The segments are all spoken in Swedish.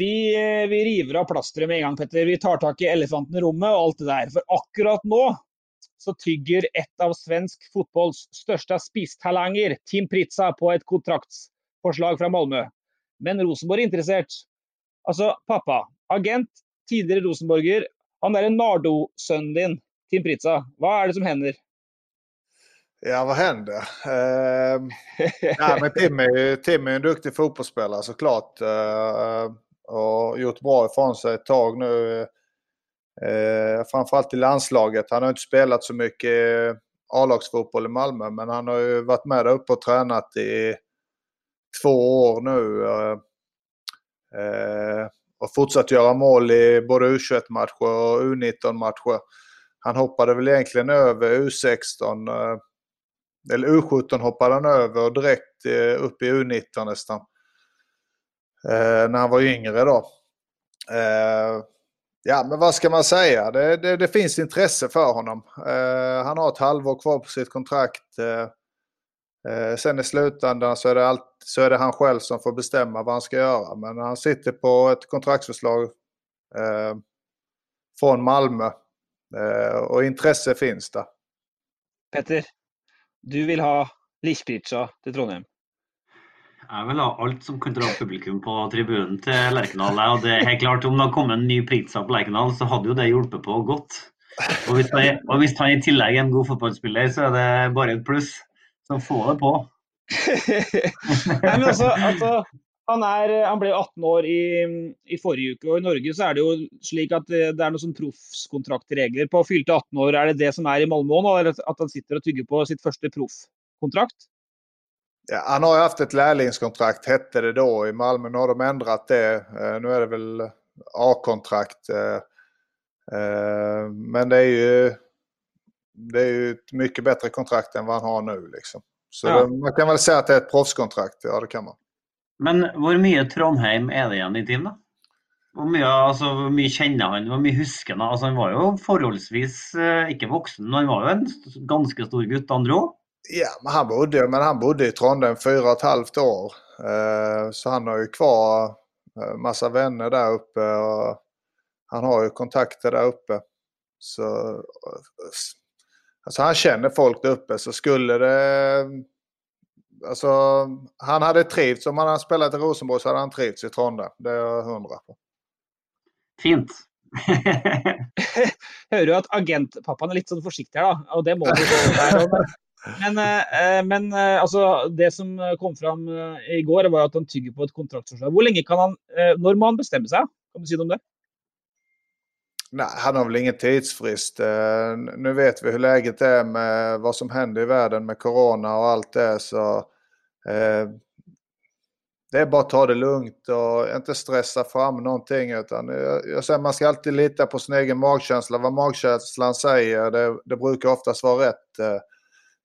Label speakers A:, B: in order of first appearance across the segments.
A: Vi, eh, vi river av plasteret med en gang, Petter. Vi tar tak i elefanten i rommet og alt det der. For akkurat nå så tygger et av svensk fotballs største spisstalanger, Team Pritza, på et kontraktsforslag fra Malmö. Men Rosenborg er interessert. Altså, pappa, agent, tidligere Rosenborger, han derre Nardo-sønnen din, Team Pritza, hva er det som hender?
B: Ja, vad händer? Eh, nej, men Tim är, ju- Tim är en duktig fotbollsspelare såklart. Eh, och gjort bra ifrån sig ett tag nu. Eh, framförallt i landslaget. Han har inte spelat så mycket eh, A-lagsfotboll i Malmö, men han har ju varit med där uppe och tränat i två år nu. Eh, eh, och fortsatt göra mål i både U21-matcher och U19-matcher. Han hoppade väl egentligen över U16. Eh, eller U17 hoppade han över och direkt eh, upp i U19 nästan. Eh, när han var yngre då. Eh, ja, men vad ska man säga? Det, det, det finns intresse för honom. Eh, han har ett halvår kvar på sitt kontrakt. Eh, eh, sen i slutändan så är, det allt, så är det han själv som får bestämma vad han ska göra. Men han sitter på ett kontraktsförslag eh, från Malmö. Eh, och intresse finns där.
A: Petter, du vill ha Lichpizza till Trondheim
C: er vel ha alt som kan dra publikum på tribunen til Lerkendal. Og det er helt klart, om det hadde kommet en ny pizza på Lerkendal, så hadde jo det hjulpet på godt. Og hvis, han, og hvis han i tillegg er en god fotballspiller, så er det bare et pluss. Så få det på.
A: Nei, men altså, altså han, er, han ble 18 år i, i forrige uke, og i Norge så er det jo slik at det er noen sånn på fylte 18 år. Er det det som er i Malmö nå, at han sitter og tygger på sitt første proffkontrakt?
B: Ja, han har ju haft ett lärlingskontrakt hette det då i Malmö. Nu har de ändrat det. Eh, nu är det väl A-kontrakt. Eh, eh, men det är ju det är ju ett mycket bättre kontrakt än vad han har nu. Liksom. Så
C: Ja.
B: man kan väl säga att det är ett proffskontrakt. Ja, det kan man.
C: Men hvor mye Trondheim er det igjen i da? Hvor mye, altså, hvor mye kjenner han, hvor mye husker han? Altså, han var jo forholdsvis eh, ikke voksen, men han var jo en ganske stor gutt, andre òg.
B: Ja, men han bodde, men han bodde i Trondheim fyra och ett halvt år. Eh, så han har ju kvar eh, massa vänner där uppe. Och han har ju kontakter där uppe. Så, eh, alltså han känner folk där uppe. Så skulle det... Alltså, han hade trivts. Om han hade spelat i Rosenborg så hade han trivts i Trondheim. Det är jag hundra på.
C: Fint.
A: Jeg hører jo at agentpappaen er litt sånn forsiktig her, da. Og det må du. Men, eh, eh, men eh, altså, det som eh, kom fram eh, i går, var at han tygger på et kontraktsforslag. Hvor lenge kan han eh, Når må han bestemme seg? Kan du si noe om det?
B: Nej, han har väl ingen tidsfrist. Eh, Nu vet vi hur läget är med vad som händer i världen med corona och allt det. Så, eh, det är bara att ta det lugnt och inte stressa fram någonting. Utan eh, jag, jag säger, man ska alltid lita på sin egen magkänsla. Vad magkänslan säger, det, det brukar oftast vara rätt.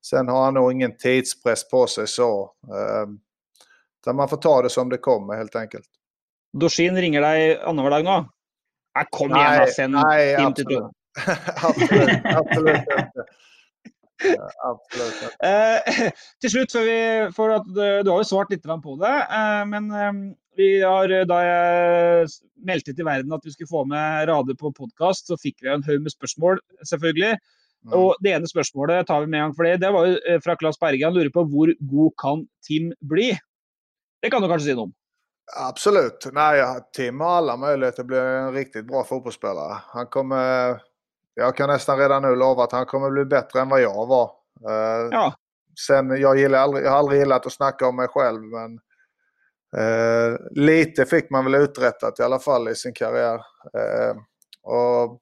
B: Eh, sen har han nog ingen tidspress på sig så. Utan man får ta det som det kommer helt enkelt.
A: Dorsin ringer dig annanhver dag nu? Nej, kom igen,
B: nej,
A: sen
B: nej, absolut. absolut, absolut inte. absolut.
A: Eh, til slutt, før vi, for at Du har jo svart litt på det, eh, men eh, vi har, da jeg meldte til verden at vi skulle få med Rade på podkast, så fikk vi en haug med spørsmål, selvfølgelig. Mm. Og Det ene spørsmålet tar vi med en gang for det. Det var jo eh, fra Claes Berge. Han lurer på hvor god kan Tim bli? Det kan du kanskje si noe om?
B: Absolut. Nej, Tim har alla möjligheter att bli en riktigt bra fotbollsspelare. Han kommer, jag kan nästan redan nu lova att han kommer bli bättre än vad jag var. Eh,
A: ja.
B: Sen, jag, gillar aldrig, jag har aldrig gillat att snacka om mig själv, men eh, lite fick man väl uträttat i alla fall i sin karriär. Eh, och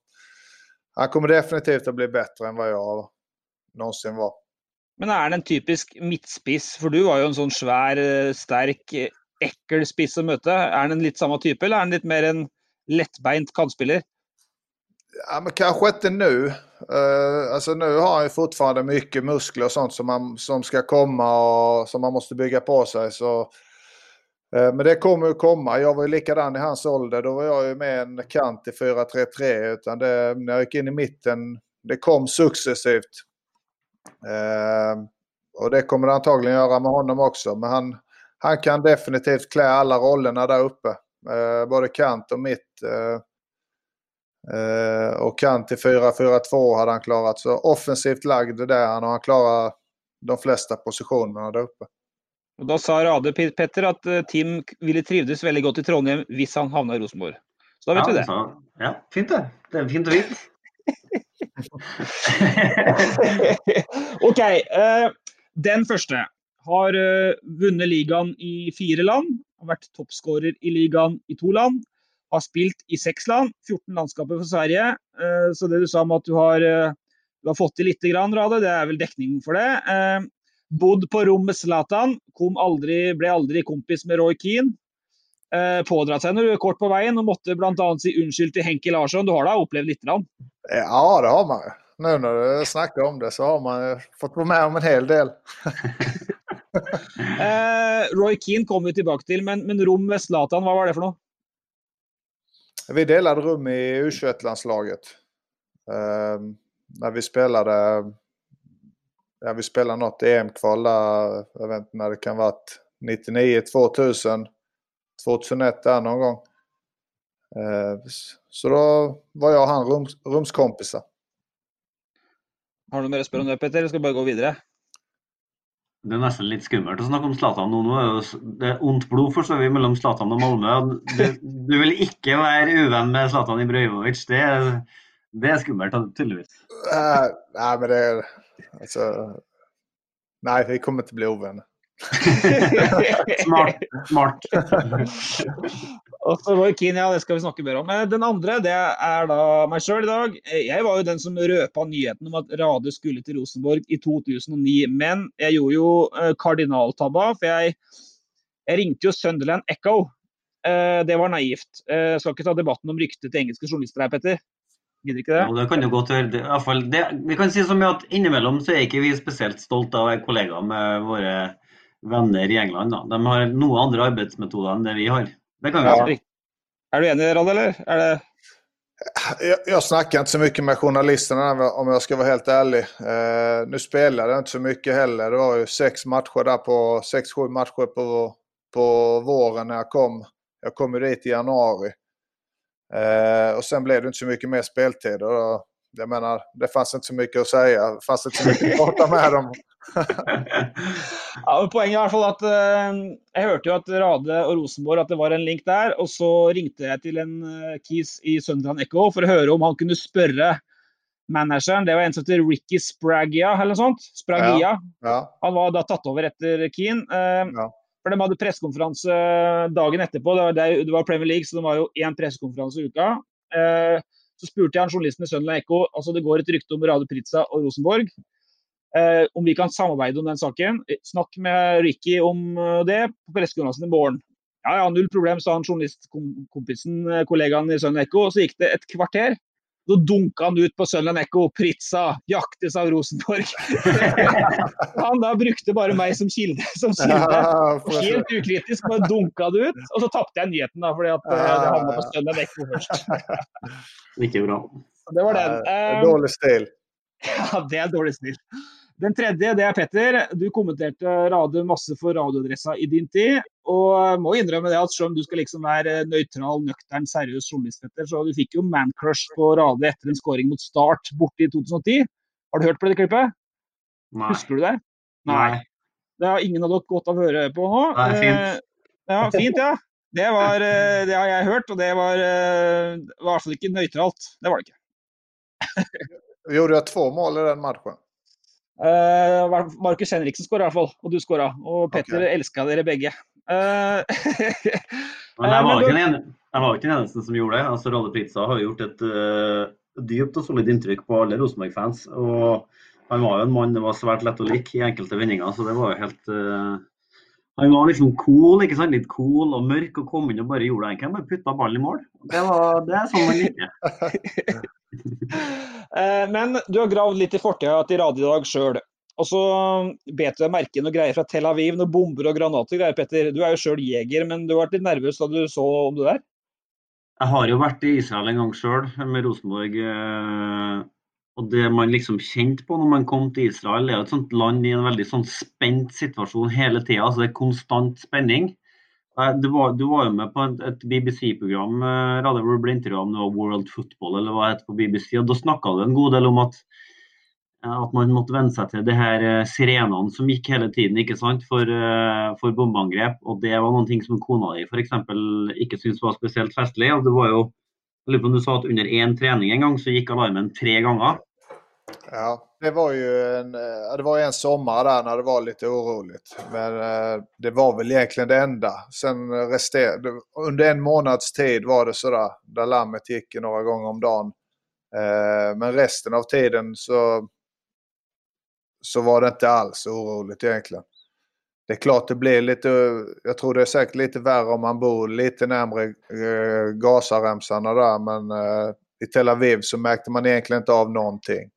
B: han kommer definitivt att bli bättre än vad jag någonsin var.
A: Men är han en typisk mittspiss? För du var ju en sån svär, eh, stark ekkel spiss å møte. Er han en litt samme type, eller er han litt mer en lettbeint kantspiller?
B: Ja, men kanske inte nu. Uh, alltså nu har han ju fortfarande mycket muskler och sånt som, man, som ska komma och som man måste bygga på sig. Så, Eh, men det kommer ju komma. Jag var ju likadan i hans ålder. Då var jag ju med en kant i 4-3-3. Utan det, när jag gick in i mitten, det kom successivt. Eh, och det kommer det antagligen göra med honom också. Men han, han kan definitivt klä alla rollerna där uppe. Eh, både kant och mitt. Eh, eh och kant i 4-4-2 hade han klarat. Så offensivt lagd där han och han klarar de flesta positionerna där uppe.
A: Och då sa Rade Petter att eh, Tim ville trivdes väldigt gott i Trondheim om han hamnar i Rosenborg. Så då vet
C: ja,
A: vi det.
C: Så, ja, fint det. Det är fint och vitt.
A: Okej, okay, eh, den första har uh, vunnet ligaen i fire land. Har vært toppskårer i ligaen i to land. Har spilt i seks land. 14 landskaper for Sverige. Uh, så det du sa om at du har, uh, du har fått til lite grann, Rade, det er vel dekning for det. Bodd på rom med Zlatan. Aldri, ble aldri kompis med Roy Keane. Uh, pådratt seg noe kort på veien og måtte bl.a. si unnskyld til Henki Larsson. Du har da opplevd lite grann?
B: Ja, det har man ju. Nu när du snackar om det så har man fått vara med om en hel del.
A: eh, Roy Keane kom vi tillbaka till, men, men rom med Zlatan, vad var det för något?
B: Vi delade rum i U21-landslaget. Eh, när vi spelade, ja, vi spelade något EM-kval där, jag vet inte när det kan vara 99, 2000, 2001 där någon gång. Eh, så då var jag och han rums, rumskompisar.
A: Har du mer att spela om det Petter, eller ska vi bara gå vidare?
C: Det er nesten litt skummelt å snakke om Zlatan nå. Nå er jo det er ondt blod forstår vi mellom Zlatan og Malmö. Du, du vil ikke være uvenn med Zlatan Ibrahimovic. Det, det er skummelt, tydeligvis.
B: Uh, nei, men det altså Nei, vi kommer å bli uvenner.
C: smart. smart.
A: Og så Roy Keane, ja, det skal vi snakke mer om. Den andre det er da meg sjøl i dag. Jeg var jo den som røpa nyheten om at Rade skulle til Rosenborg i 2009. Men jeg gjorde jo eh, kardinaltabba, for jeg, jeg, ringte jo Sunderland Echo. Eh, det var naivt. Jeg eh, skal ikke ta debatten om ryktet til engelske journalister her, Petter. Gidder ikke det?
C: Ja, det kan jo godt være. Det, fall, det, vi kan si så mye at innimellom så er ikke vi spesielt stolte av å være kollegaer med våre venner i England. Da. De har noen andre arbetsmetoder enn det vi har. Det kan vi ja.
A: si. Är du enig Rad, eller? Är det...
B: jag, jag snackar inte så mycket med journalisterna om jag ska vara helt ärlig. Eh, nu spelade jag inte så mycket heller. Det var ju sex matcher där på, sex, sju matcher på, på våren när jag kom. Jag kom ju dit i januari. Eh, och sen blev det inte så mycket mer speltid. Och jag menar, det fanns inte så mycket att säga. Det fanns inte så mycket att prata med dem.
A: ja, poenget er i hvert fall at uh, Jeg hørte jo at Rade og Rosenborg at det var en link der. Og så ringte jeg til en uh, Keys i Sunderland Echo for å høre om han kunne spørre manageren. Det var en som heter Ricky Spragia, eller sånt. Spragia. Ja, ja. Han var da tatt over etter Keane. Uh, ja. For De hadde pressekonferanse eh, dagen etterpå. Det var, det var, Premier League, så det var jo én pressekonferanse i uka. Eh, så spurte jeg journalisten i Sunderland Echo altså det går et rykte om Rade Pritza og Rosenborg. Eh, om vi kan samarbeide om den saken. Snakk med Ricky om eh, det på pressekonferansen i morgen. Ja, ja, null problem, sa han journalistkompisen, kollegaen i Sønnen Og Så gikk det et kvarter. Så dunka han ut på Sunderland Echo, Pritza, jaktes av Rosenborg. han da brukte bare meg som kilde. Som kilde. Helt ukritisk, bare dunka det ut. Og så tapte jeg nyheten, da, fordi at eh, det havna på Sunderland Echo først.
C: Ikke bra.
A: Det var den.
B: Um, dårlig stil.
A: Ja, det er dårlig stil. Den tredje det er Petter. Du kommenterte Radio masse for radioadressa i din tid. Og må innrømme det at selv om du skal liksom være nøytral, nøktern, seriøs journalist, Petter, så du fikk jo mancrush på radio etter en scoring mot Start borte i 2010. Har du hørt på det klippet?
C: Nei.
A: Husker du det?
C: Nei.
A: Det har ingen av dere godt av å høre på nå.
C: Nei, fint.
A: Eh, Ja, fint, ja. Det, var, eh, det har jeg hørt, og det var, eh, var i hvert fall ikke nøytralt. Det var det ikke.
B: Gjorde jag två mål i den matchen?
A: Uh, Markus Henriksen skåra i hvert fall, og du skåra. Og Petter
B: Ok.
A: elska dere begge. Eh,
C: Men jeg var,
A: men
C: ikke
A: du-
C: den ene- jeg var ikke den eneste som gjorde det. Altså, Ralle Pritza har gjort et eh, dypt og solid inntrykk på alle Rosenborg-fans. Og han var jo en mann det var svært lett å like i enkelte vendinger, så det var jo helt eh, Han var liksom cool, ikke sant? litt cool og mørk, og kom inn og bare gjorde det enkelt. Bare putta ballen i mål. Det, var, det er sånn man liker.
A: Eh, men du har gravd litt i fortida til Radiodag i dag sjøl. Og så um, bet du deg merke i noe greier fra Tel Aviv, noen bomber og granater. greier, Petter. Du er jo sjøl jeger, men du ble litt nervøs da du så om det der?
C: Jeg har jo vært i Israel en gang sjøl, med Rosenborg. eh, Og det man liksom kjente på når man kom til Israel, det er jo et sånt land i en veldig sånn spent situasjon hele tida. Altså det er konstant spenning. Du var, du var jo med på et, et BBC-program eh, hvor du ble intervjua om det var World Football eller hva det het på BBC. og Da snakka du en god del om at, eh, at man måtte venne seg til det her eh, sirenene som gikk hele tiden ikke sant, for, eh, for bombeangrep. Og det var noen ting som kona di f.eks. ikke syntes var spesielt festlig. og det var jo jeg lurer på om du sa at under én trening en gang så gikk alarmen tre ganger.
B: Ja, det var ju en, eh, det var en sommar där när det var lite oroligt. Men eh, det var väl egentligen det enda. Sen resterade, under en månads tid var det sådär, där lammet gick några gånger om dagen. Eh, men resten av tiden så, så var det inte alls oroligt egentligen. Det är klart det blir lite, jag tror det är säkert lite värre om man bor lite närmre eh, Gazaremsarna där. Men eh, i Tel Aviv så märkte man egentligen inte av någonting.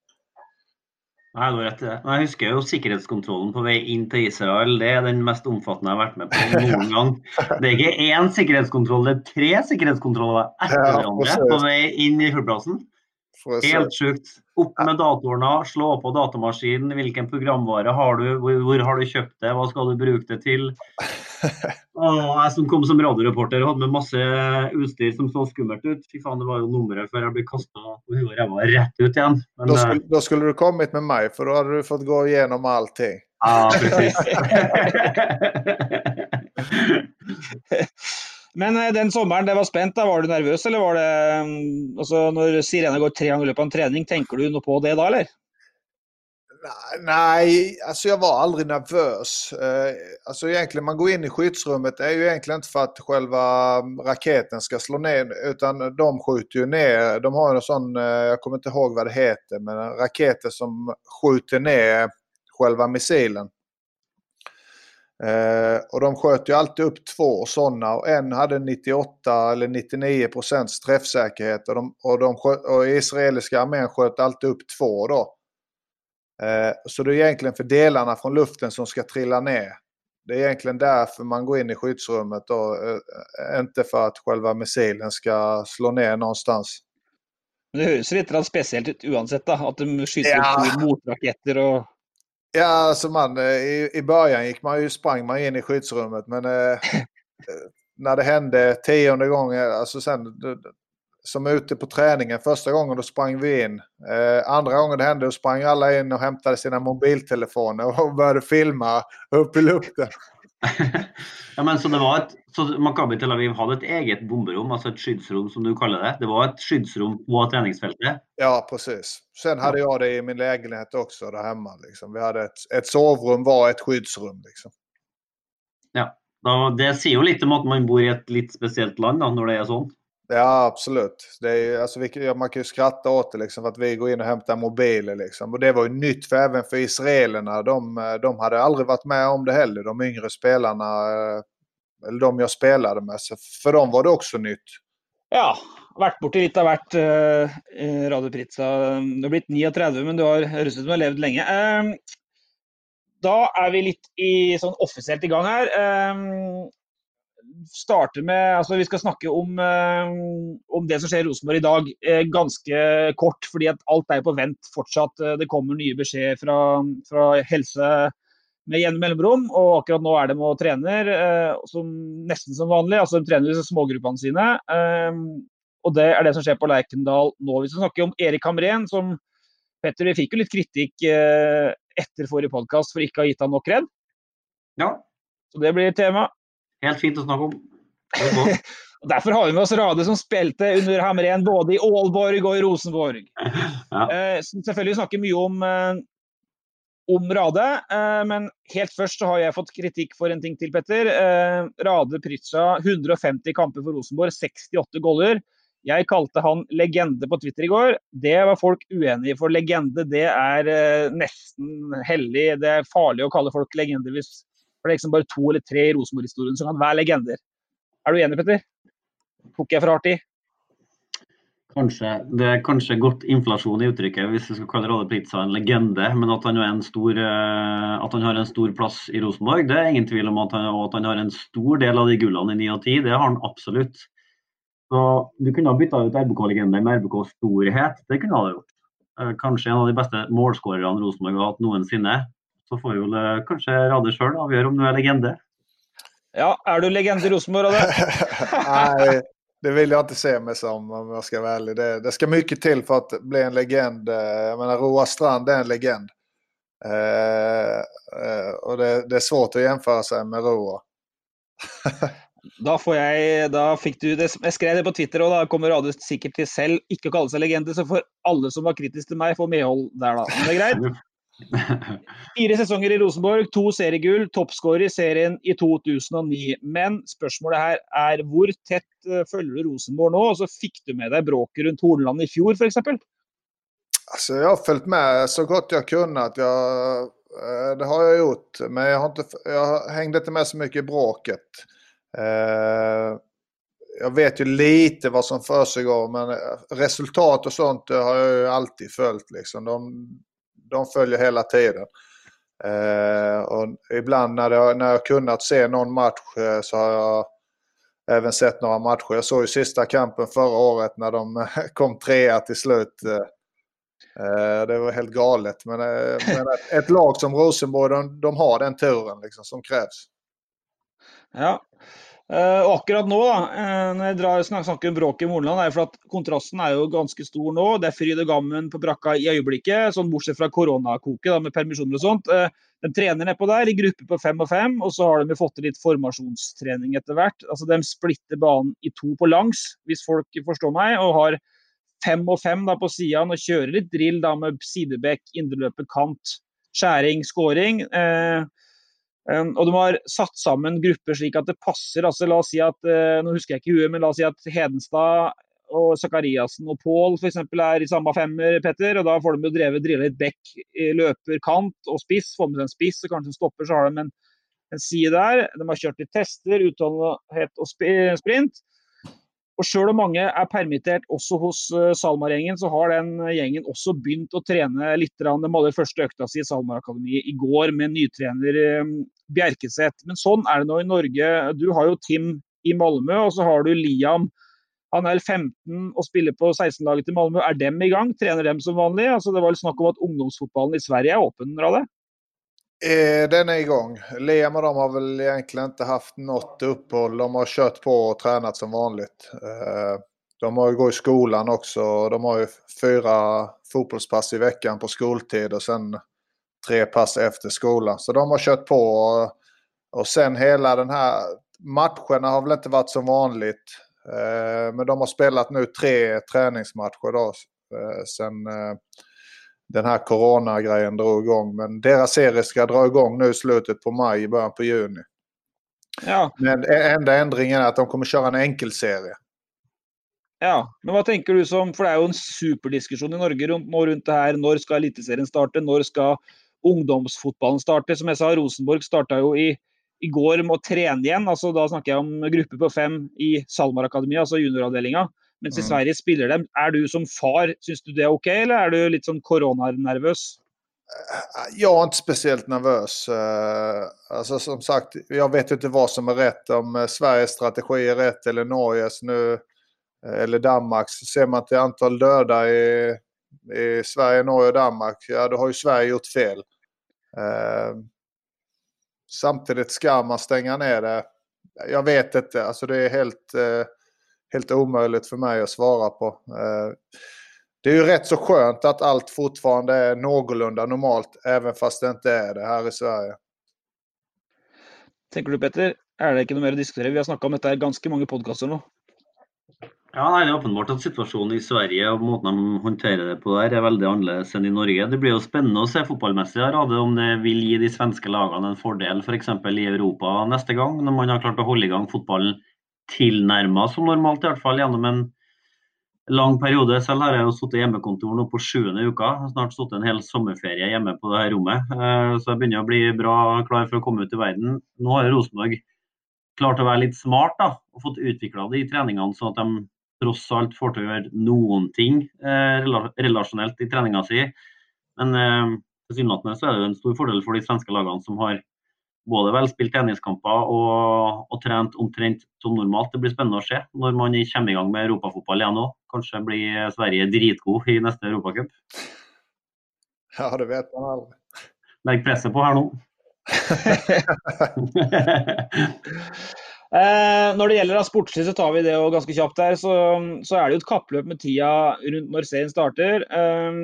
C: Nei, du har rett i det. Jeg husker jo sikkerhetskontrollen på vei inn til Israel. Det er den mest omfattende jeg har vært med på noen gang. Det er ikke én sikkerhetskontroll, det er tre sikkerhetskontroller etter hverandre på vei inn i flyplassen. Helt sjukt. Opp med datorene, slå på datamaskinen. Hvilken programvare har du? Hvor, har du kjøpt det? Hva skal du bruke det til? Åh, jeg som kom som radioreporter hadde med masse utstyr som så skummelt ut. Fy faen, det var jo nummeret før jeg ble kasta på huet og ræva rett ut igjen. Men, eh,
B: skulle, då skulle du kommit med mig för då hade du fått gå igenom allting.
C: Ja.
A: Men eh, den sommaren det var spent, da var du nervøs, eller var det alltså altså Når sirena går tre ganger i løpet av en trening, tenker du noe på det da, eller?
B: Nej, alltså jag var aldrig nervös. Eh, alltså egentligen, man går in i skyddsrummet, det är ju egentligen inte för att själva mm, raketen ska slå ner, utan de skjuter ju ner, de har ju en sån, eh, jag kommer inte ihåg vad det heter, men raketer som skjuter ner själva missilen. Eh, och de sköt ju alltid upp två sådana och en hade 98 eller 99 procents träffsäkerhet och, de, och, de sköt, och israeliska armén sköt alltid upp två då. Eh, Så det är egentligen för delarna från luften som ska trilla ner. Det är egentligen därför man går in i skyddsrummet då, eh, inte för att själva missilen ska slå ner någonstans.
A: Men Det høres litt spesielt ut uansett, da. At de skyter
B: Ja.
A: opp motraketter og
B: Ja, alltså man, eh, i, i början gick man ju, sprang man in i skyddsrummet men eh, eh, när det hände tionde gången, alltså sen som ute på träningen, första gången då sprang vi in. Eh, andra gången det hände då sprang alla in och hämtade sina mobiltelefoner och började filma upp i luften.
C: Ja, men så det var et, så Makabi Tel Aviv hadde et eget bomberom, altså et skyddsrom som du kaller det. Det var et skyddsrom på treningsfeltet.
B: Ja, precis. Sen hade jag det i min lägenhet också där hemma. Liksom. Vi hade ett, ett sovrum var ett skyddsrum. Liksom.
C: Ja, Det sier jo litt om at man bor i et litt spesielt land da, når det er sånn.
B: Ja, absolut. Det är, alltså, vi, man kan ju skratta åt det liksom, för att vi går in och hämtar mobiler. Liksom. Och det var ju nytt för även för israelerna. De, eh, de hade aldrig varit med om det heller, de yngre spelarna. Eh, eller de jag spelade med. Så för dem var det också nytt.
A: Ja, vært borti litt av hvert. Uh, Radio Pritza. Du har blitt 39, men du har høres ut som du har levd lenge. Uh, ehm, da er vi litt i, sånn offisielt i gang her. Uh, ehm, starter med, altså Vi skal snakke om, om det som skjer i Rosenborg i dag, ganske kort. fordi at alt er på vent fortsatt. Det kommer nye beskjeder fra, fra helse med jevne mellomrom. Og akkurat nå er de og trener som, nesten som vanlig. altså De trener disse smågruppene sine. Og det er det som skjer på Lerkendal nå. Vi skal snakke om Erik Hamren, som Petter, vi fikk jo litt kritikk eh, etter forrige podkast for ikke å ha gitt han nok kred.
C: Ja.
A: Så det blir tema.
C: Helt fint å snakke om.
A: Derfor har vi med oss Rade, som spilte under Hamren både i Aalborg og i Rosenborg. Ja. Eh, selvfølgelig snakker mye om, eh, om Rade, eh, men helt først så har jeg fått kritikk for en ting til, Petter. Eh, Rade Pritcha, 150 kamper for Rosenborg, 68 goller. Jeg kalte han legende på Twitter i går. Det var folk uenig i, for legende det er eh, nesten hellig. Det er farlig å kalle folk legender hvis for det er liksom bare to eller tre i Rosenborg-historien som kan være legender. Er du enig, Petter? Tok jeg for hardt i?
C: Kanskje, det er kanskje godt inflasjon i uttrykket hvis vi skal kalle Rade Pritza en legende. Men at han, stor, eh, at han, har en stor plass i Rosenborg, det er ingen tvil om. At han, at han har en stor del av de gullene i 9 og 10, det har han absolutt. Så Du kunne ha bytta ut RBK-legende med RBK storhet. Det kunne ha gjort. Eh, kanskje en av de beste målskårerne Rosenborg har hatt noensinne. Så får jo det, kanskje Rade sjøl avgjøre om du er legende.
A: Ja, er du legende i Rosenborg, Rade?
B: Nei, det vil jeg ikke se meg som, om jeg skal være ærlig. Det, det, skal mye til for å bli en legend. Jeg mener, Roar Strand er en legend. Eh, eh, og det, det, er vanskelig å sammenligne seg med Roar.
A: Da får jeg, da fikk du det, Jeg skrev det på Twitter, og da kommer Radio sikkert til selv ikke å kalle seg legende. Så får alle som var kritiske til meg, få medhold der, da. Men det er greit. Fire sesonger i Rosenborg, to seriegull, toppskårer i serien i 2009. Men spørsmålet her er hvor tett eh, følger du Rosenborg nå? Og så fikk du med deg bråket rundt Hornland i fjor, f.eks.?
B: Altså, jeg har fulgt med så godt jeg kunne. At jeg, eh, det har jeg gjort. Men jeg har ikke, jeg hengte ikke med så mye i bråket. Eh, jag vet ju lite vad som försiggår men eh, resultat och sånt har jag ju alltid följt. Liksom. De, de följer hela tiden. Eh, och ibland när, det, när jag kunnat se någon match eh, så har jag även sett några matcher. Jag såg ju sista kampen förra året när de kom trea till slut. Eh, eh, det var helt galet. Men, eh, men ett, ett, lag som Rosenborg, de, de har den turen liksom, som krävs.
A: Ja, Uh, akkurat nå, uh, når jeg drar, snakker om bråket i Morland, er for at kontrasten er jo ganske stor nå. Det er fryd og gammen på brakka i øyeblikket, sånn bortsett fra koronakoket med permisjoner og sånt. Eh, uh, de trener nedpå der i gruppe på fem og fem, og så har de fått til litt formasjonstrening etter hvert. Altså, De splitter banen i to på langs, hvis folk forstår meg, og har fem og fem da, på sidene og kjører litt drill da, med sidebekk, indreløper, kant, skjæring, scoring. Uh, Ehm, og de har satt sammen grupper slik at det passer. altså La oss si at eh, nå husker jeg ikke huet, men la oss si at Hedenstad og Sakariassen og Pål f.eks. er i samme femmer, Petter. og Da får de jo drevet drille litt bekk, løper, kant og spiss. Får med seg en spiss og kanskje en stopper, så har de en, en side der. De har kjørt litt tester, utholdenhet og sprint. Og Sjøl om mange er permittert også hos eh, SalMar-gjengen, så har den gjengen også begynt å trene litt. De hadde første økta si i SalMar-akademiet i går med nytrener ehm, Bjerkeseth. Men sånn er det nå i Norge. Du har jo Tim i Malmö, og så har du Liam. Han er 15 og spiller på 16-laget til Malmö. Er dem i gang? Trener dem som vanlig? Altså, det var litt snakk om at ungdomsfotballen i Sverige er åpen, Rade?
B: Eh, den är igång. Liam och de har väl egentligen inte haft något uppehåll. De har kört på och tränat som vanligt. Eh, de har ju gått i skolan också. De har ju fyra fotbollspass i veckan på skoltid och sen tre pass efter skolan. Så de har kört på. Och sen hela den här matcherna har väl inte varit som vanligt. Eh, men de har spelat nu tre träningsmatcher då. Sen den här coronagrejen drog igång. Men deras serie ska dra igång nu i slutet på maj, början på juni.
A: Ja.
B: Men enda ändringen är att de kommer köra en enkelserie.
A: Ja, men hva tenker du som For det er jo en superdiskusjon i Norge rundt, nå rundt det her. Når skal Eliteserien starte? Når skal ungdomsfotballen starte? Som jeg sa, Rosenborg starta jo i i går må trene igjen. altså Da snakker jeg om gruppe på fem i SalMar Akademia, altså junioravdelinga. Mens i
B: Mm.
A: Sverige spiller dem. Er du som far, syns du det er OK, eller er du litt sånn koronanervøs?
B: Jag är inte speciellt nervös. Eh, Alltså som sagt, jag vet inte vad som är rätt. Om eh, Sveriges strategi är rätt eller Norges nu. eh, Eller Danmarks. Ser man till antal döda i, i Sverige, Norge och Danmark. Ja, då har ju Sverige gjort fel. Eh, Samtidigt ska man stänga ner det. Jag vet inte. Alltså det är helt, eh, helt omöjligt för mig att svara på. Eh, det är ju rätt så skönt att allt fortfarande är någorlunda normalt, även fast det inte är det här i Sverige.
A: Tänker du, Petter? är det inte mer att diskutera? Vi har snackat om dette i ganska många podcaster nu.
C: Ja, nei, Det er åpenbart at situasjonen i Sverige og måten de håndterer det på der er veldig annerledes enn i Norge. Det blir jo spennende å se fotballmessig her, om det vil gi de svenske lagene en fordel f.eks. For i Europa neste gang, når man har klart å holde i gang fotballen tilnærma som normalt, i hvert fall gjennom en lang periode. Selv har jeg jo sittet i hjemmekontor nå på sjuende uka. Snart sittet en hel sommerferie hjemme på det her rommet. Eh, så jeg begynner å bli bra klar for å komme ut i verden. Nå har jo Rosenborg klart å være litt smart da, og fått utvikla det i treningene, sånn at de tross alt får til å gjøre noen ting eh, rela- relasjonelt i treninga si. Men eh, tilsynelatende så er det en stor fordel for de svenske lagene som har både vel spilt tenniskamper og, og trent omtrent som normalt. Det blir spennende å se når man kommer i gang med europafotball igjen òg. Kanskje blir Sverige dritgod i neste europacup.
B: Ja, det vet man aldrig.
C: Legg presset på her nå.
A: Eh, når det gjelder da sportslig, så tar vi det og ganske kjapt der. Så, så er det jo et kappløp med tida rundt når serien starter. Eh,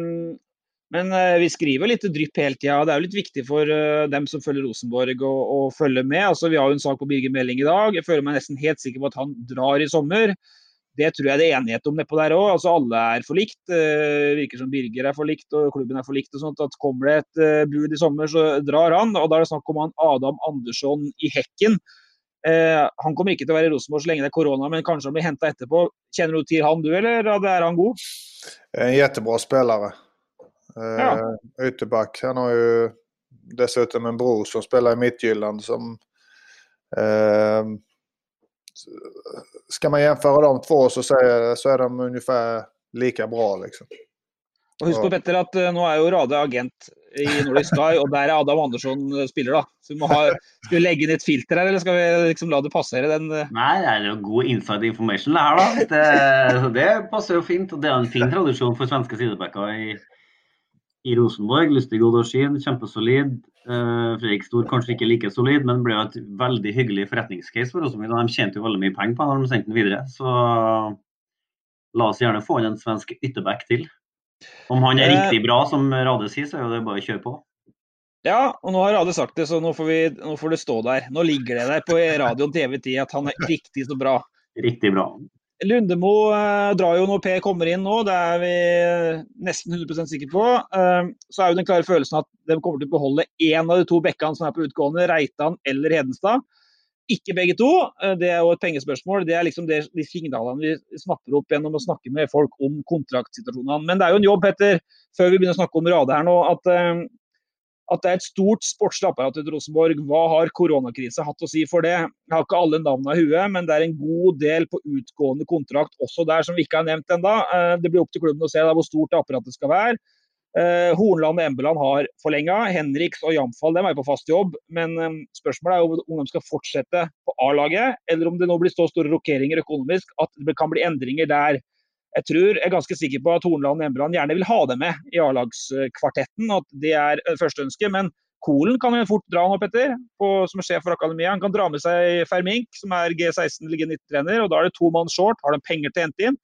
A: men eh, vi skriver litt drypp hele tida. Det er jo litt viktig for eh, dem som følger Rosenborg å, å følge med. Altså, vi har jo en sak på Birger Meling i dag. Jeg føler meg nesten helt sikker på at han drar i sommer. Det tror jeg det er enighet om nedpå der òg. Altså, alle er forlikt. Eh, virker som Birger er forlikt og klubben er forlikt. og sånt, at Kommer det et eh, bud i sommer, så drar han. og Da er det snakk om han Adam Andersson i Hekken. Eh, han kommer ikke til å være i Rosenborg så lenge det er korona, men kanskje han blir henta etterpå. Kjenner du til han du, eller er han god?
B: En jättebra spelare. Eh,
A: Ja.
B: Ytterback. Han har ju dessutom en bror som spelar i Midtjylland som... Eh, ska man jämföra de två så, säger, så är de ungefär lika bra liksom.
A: Og Husk på. Petter, at eh, nå er jo Rade agent i Nordic Sky, og der er Adam Andersson eh, spiller. da. Så vi må ha, Skal vi legge inn et filter her, eller skal vi eh, liksom la det passere? den... Eh?
C: Nei, det er jo god inside information det her, da. Det, det passer jo fint. og Det er en fin tradisjon for svenske sidebacker i, i Rosenborg. Lustig Odorsin, kjempesolid. Eh, Fredrik Stor kanskje ikke like solid, men ble jo et veldig hyggelig forretningscase for Rosenborg. De tjente jo veldig mye penger på det da de sendte den videre. Så la oss gjerne få inn en svensk ytterback til. Om han er
A: Eh.
C: riktig bra, som Rade sier, så er jo det bare å kjøre på.
A: Ja, og nå har Rade sagt det, så nå får, vi, nå får det stå der. Nå ligger det der på radioen TV-tid at han er riktig så bra.
C: Riktig bra.
A: Lundemo eh, drar jo når Per kommer inn nå, det er vi nesten 100 sikre på. Eh, så er jo den klare følelsen at de kommer til å beholde én av de to bekkene som er på utgående, Reitan eller Hedenstad. Ikke begge to. Eh, det er jo et pengespørsmål. Det er liksom det, de signalene vi snapper opp gjennom å snakke med folk om kontraktsituasjonene. Men det er jo en jobb, Petter, før vi begynner å snakke om Rade her nå, at, eh, at det er et stort sportslig apparat i Rosenborg. Hva har koronakrisa hatt å si for det? Jeg har ikke alle navnene i huet, men det er en god del på utgående kontrakt også der som vi ikke har nevnt ennå. Eh, det blir opp til klubben å se da, hvor stort det apparatet skal være. Eh, Hornland og Embeland har forlenga. Henriks og Jamfall dem er på fast jobb. Men eh, spørsmålet er jo om de skal fortsette på A-laget, eller om det nå blir så store rokeringer økonomisk at det kan bli endringer der. Jeg tror, jeg er ganske sikker på at Hornland og Embeland gjerne vil ha dem med i A-lagskvartetten, at det er eh, første ønske. Men Kolen kan jo fort dra nå, Petter, på, som er sjef for akademiet. Han kan dra med seg Fermink, som er G16 eller G90-trener. og da er det to mann short. Har de penger til å hente inn?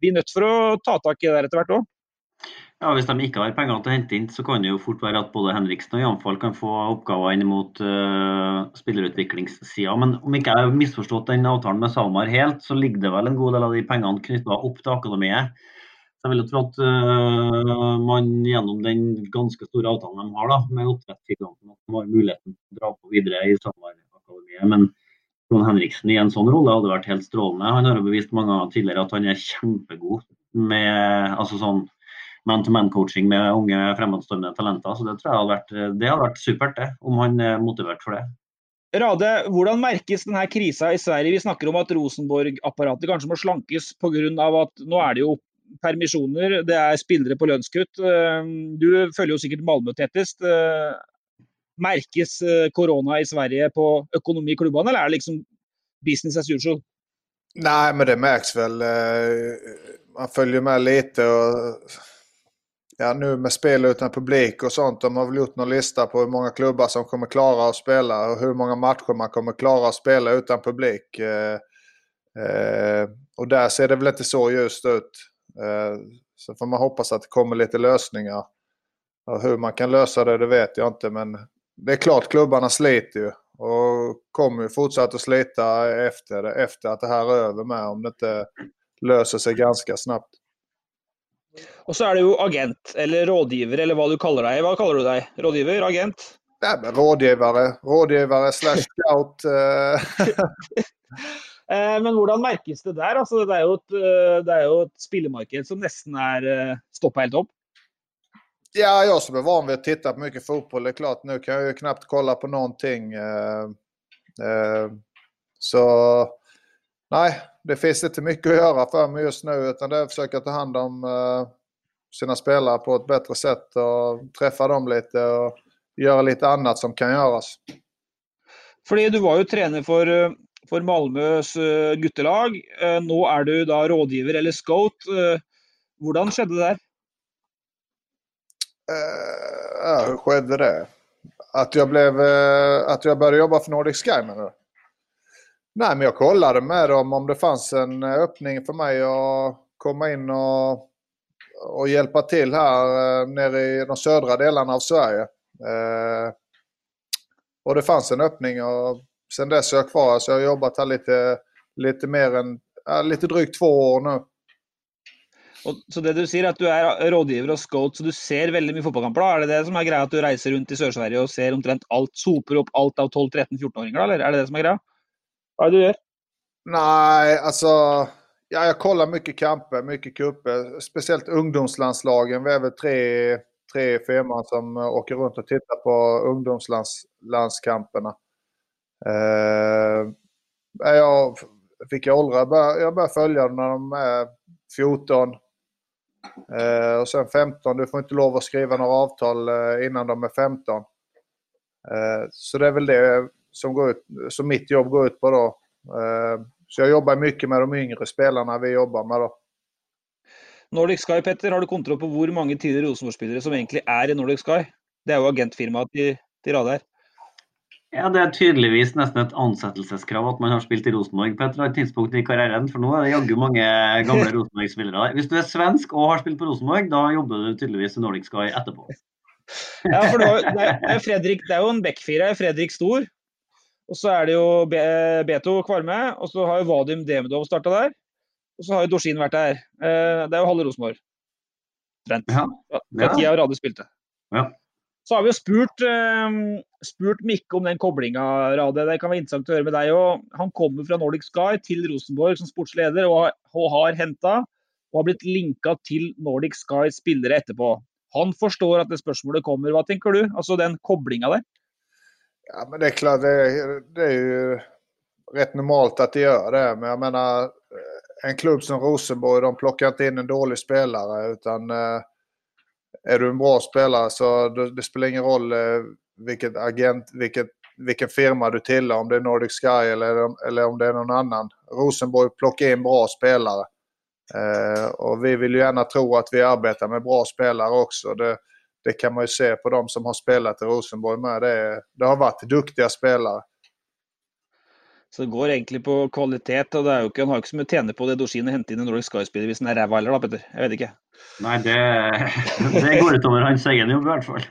A: Vi er nødt for å ta tak i det der etter hvert òg.
C: Ja, Hvis de ikke har penger til å hente inn, så kan det jo fort være at både Henriksen og Jamfall kan få oppgaver inn mot eh, uh, spillerutviklingssida. Men om ikke jeg har misforstått den avtalen med SalMar helt, så ligger det vel en god del av de pengene knytta opp til akademiet. Så jeg vil jo tro at uh, man gjennom den ganske store avtalen de har da, med oppdrettsgiganten, har muligheten til å dra på videre i SalMar-akademiet. Men Trond Henriksen i en sånn rolle hadde vært helt strålende. Han har jo bevist mange ganger tidligere at han er kjempegod med altså sånn man-to-man-coaching med unge fremadstormende talenter. Så det tror jeg hadde vært, det hadde vært supert, det, om han er motivert for det.
A: Rade, hvordan merkes denne krisa i Sverige? Vi snakker om at Rosenborg-apparatet kanskje må slankes pga. at nå er det jo permisjoner, det er spillere på lønnskutt. Eh, du følger jo sikkert Malmö tettest. Eh, merkes korona i Sverige på økonomi i klubbene, eller er det liksom business as usual?
B: Nej, men det märks väl. Man följer med lite och ja, nu med spel utan publik och sånt. De har väl gjort någon lista på hur många klubbar som kommer klara att spela och hur många matcher man kommer klara att spela utan publik. Eh, eh, och där ser det väl inte så ljust ut. Eh, så får man hoppas att det kommer lite lösningar. Och hur man kan lösa det, det vet jag inte. Men det är klart, klubbarna sliter ju. Och kommer ju fortsätta att slita efter, efter att det här är över med. Om det inte löser sig ganska snabbt.
A: Og så er du jo agent, eller rådgiver, eller hva du kaller deg. Hva kaller du deg? Rådgiver? Agent?
B: Nej, men rådgivare. Rådgivare slash scout. Eh.
A: Eh, men hvordan merkes det der? Altså, det, er jo et, eh, det er jo et spillemarked som nesten er stoppa helt opp.
B: Ja, jag som är van vid att titta på mycket fotboll, det är klart nu kan jag ju knappt kolla på någonting. Så nej, det finns inte mycket att göra för mig just nu utan det är att försöka ta hand om uh, sina spelare på ett bättre sätt och träffa dem lite och göra lite annat som kan göras.
A: Fordi du var ju tränare för, eh, för Malmös uh, guttelag. Uh, nu är du då rådgivare eller scout. Hur skedde det där?
B: Ja, hur skedde det? Att jag, blev, att jag började jobba för Nordic Sky menar du? Nej, men jag kollade med dem om det fanns en öppning för mig att komma in och, och hjälpa till här eh, nere i de södra delarna av Sverige. Eh, och det fanns en öppning och sen dess är jag kvar. Så jag har jobbat här lite, lite mer än, lite drygt två år nu.
A: Och, så det du säger att du är rådgivare och scout, så du ser väldigt mycket fotbollskamper? Är det det som är grejen, att du reser runt i Sør-Sverige och ser omtrent allt, sopar upp allt av 12, 13, 14-åringar, eller är det det som är grejen? Ja, du är?
B: Nej, alltså... Ja, jag kollar mycket kamper, mycket cuper. Speciellt ungdomslandslagen. Vi är väl tre, tre femman som eh, åker runt och tittar på ungdomslandskamperna. Eh, jag, vilka åldrar? Jag åldrar. jag börjar följa dem när de är 14. Eh, och sen 15. Du får inte lov att skriva några avtal eh, innan de är 15. Eh, så det är väl det som, går ut, som mitt jobb går ut på då. Eh, så jag jobbar mycket med de yngre spelarna vi jobbar med då.
A: Nordic Sky, Petter, har du kontroll på hur många tidigare Rosenborg-spelare som egentligen är i Nordic Sky? Det är ju agentfirmaet till, till Radar.
C: Ja, Det är tydligvis nästan ett ansettelseskrav att man har spelat i Rosenborg på ett tidspunkt i karriären. För nu är det jaggu många gamla Rosenborg-spelare. Om du är svensk och har spelat på Rosenborg, då jobbar du tydligvis i Nordic Sky efterpå.
A: Ja, för då, det, är Fredrik, det är ju en backfire, Fredrik Stor, och så är det ju Beto Kvarme, och så har ju Vadim Demidov startat där. Och så har ju Dorsin varit där. Eh, det är ju halva Rosenborg. Trent. Ja. Ja. Tida Rade spilte.
C: Ja.
A: Så har vi ju spurt, um, spurt Mikke om den kopplingen, Rade. Det kan vara intressant att höra med dig. Och han kommer från Nordic Sky till Rosenborg som sportsledare och, och har hämtat och har blivit linkad till Nordic Skys spelare efterpå. Han förstår att det spörsmålet kommer. Vad tänker du? Alltså den kopplingen där?
B: Ja, men det är klart, det är, det är ju rätt normalt att det gör det. Men jag menar, eh, en klubb som Rosenborg, de plockar inte in en dålig spelare. Utan eh, är du en bra spelare så det, det spelar ingen roll eh, vilket agent, vilket, vilken firma du tillhör. Om det är Nordic Sky eller, eller om det är någon annan. Rosenborg plockar in bra spelare. Eh, och vi vill ju gärna tro att vi arbetar med bra spelare också. Det, det kan man ju se på de som har spelat i Rosenborg med. Det, det har varit duktiga spelare.
A: Så det går egentligen på kvalitet, och det är ju inte, han har ju inte så mycket tjäna på det Dorsin hämtar in en Nordic Sky-spelare hvis han är räva eller, da, Petter? Jag vet inte.
C: Nej, det, det går utover hans egen jobb i alla fall. uh,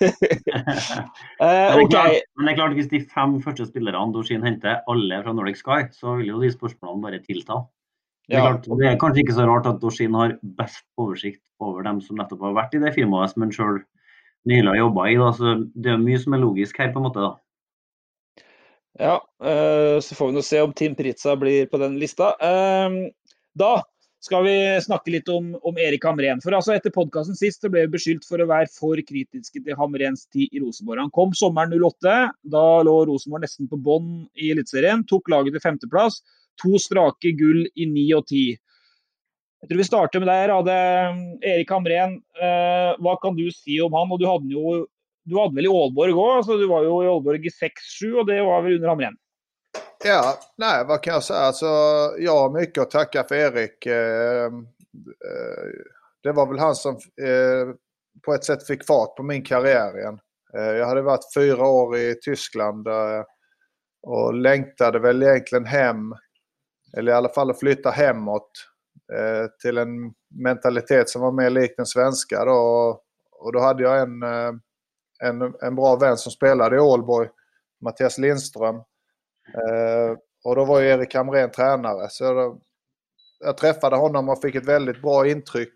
C: men, det okay. men det är klart, om de fem första spelarna Dorsin hämtar alla från Nordic Sky, så vill ju de spörsmålen bara tillta. Det är, klart, det är kanske inte så rart att Dorsin har bäst översikt över dem som nettopp har varit i det firmaet som han själv nyligen har jobbat i. Då. Så det är mycket som är logiskt här på något sätt.
A: Ja, uh, så får vi nog se om Tim Pritza blir på den listan. Uh, då, skal vi snakke litt om, om Erik Hamren. For altså Etter podkasten sist så ble vi beskyldt for å være for kritiske til Hamrens tid i Rosenborg. Han kom sommeren 08. Da lå Rosenborg nesten på bånn i Eliteserien. Tok laget til femteplass. To strake gull i ni og ti. Jeg tror vi starter med deg, Rade. Erik Hamren, eh, hva kan du si om han? Og du hadde, jo, du hadde vel i Aalborg òg? Altså, du var jo i Aalborg i 6-7, og det var vel under Hamren?
B: Ja, nej, vad kan jag säga? Alltså, jag har mycket att tacka för Erik. Eh, eh, det var väl han som eh, på ett sätt fick fart på min karriär igen. Eh, jag hade varit fyra år i Tyskland eh, och längtade väl egentligen hem, eller i alla fall att flytta hemåt eh, till en mentalitet som var mer lik den svenska. Då. Och då hade jag en, en, en bra vän som spelade i Ålborg, Mattias Lindström. Eh, och då var ju Erik Hamrén tränare. Så då, jag träffade honom och fick ett väldigt bra intryck.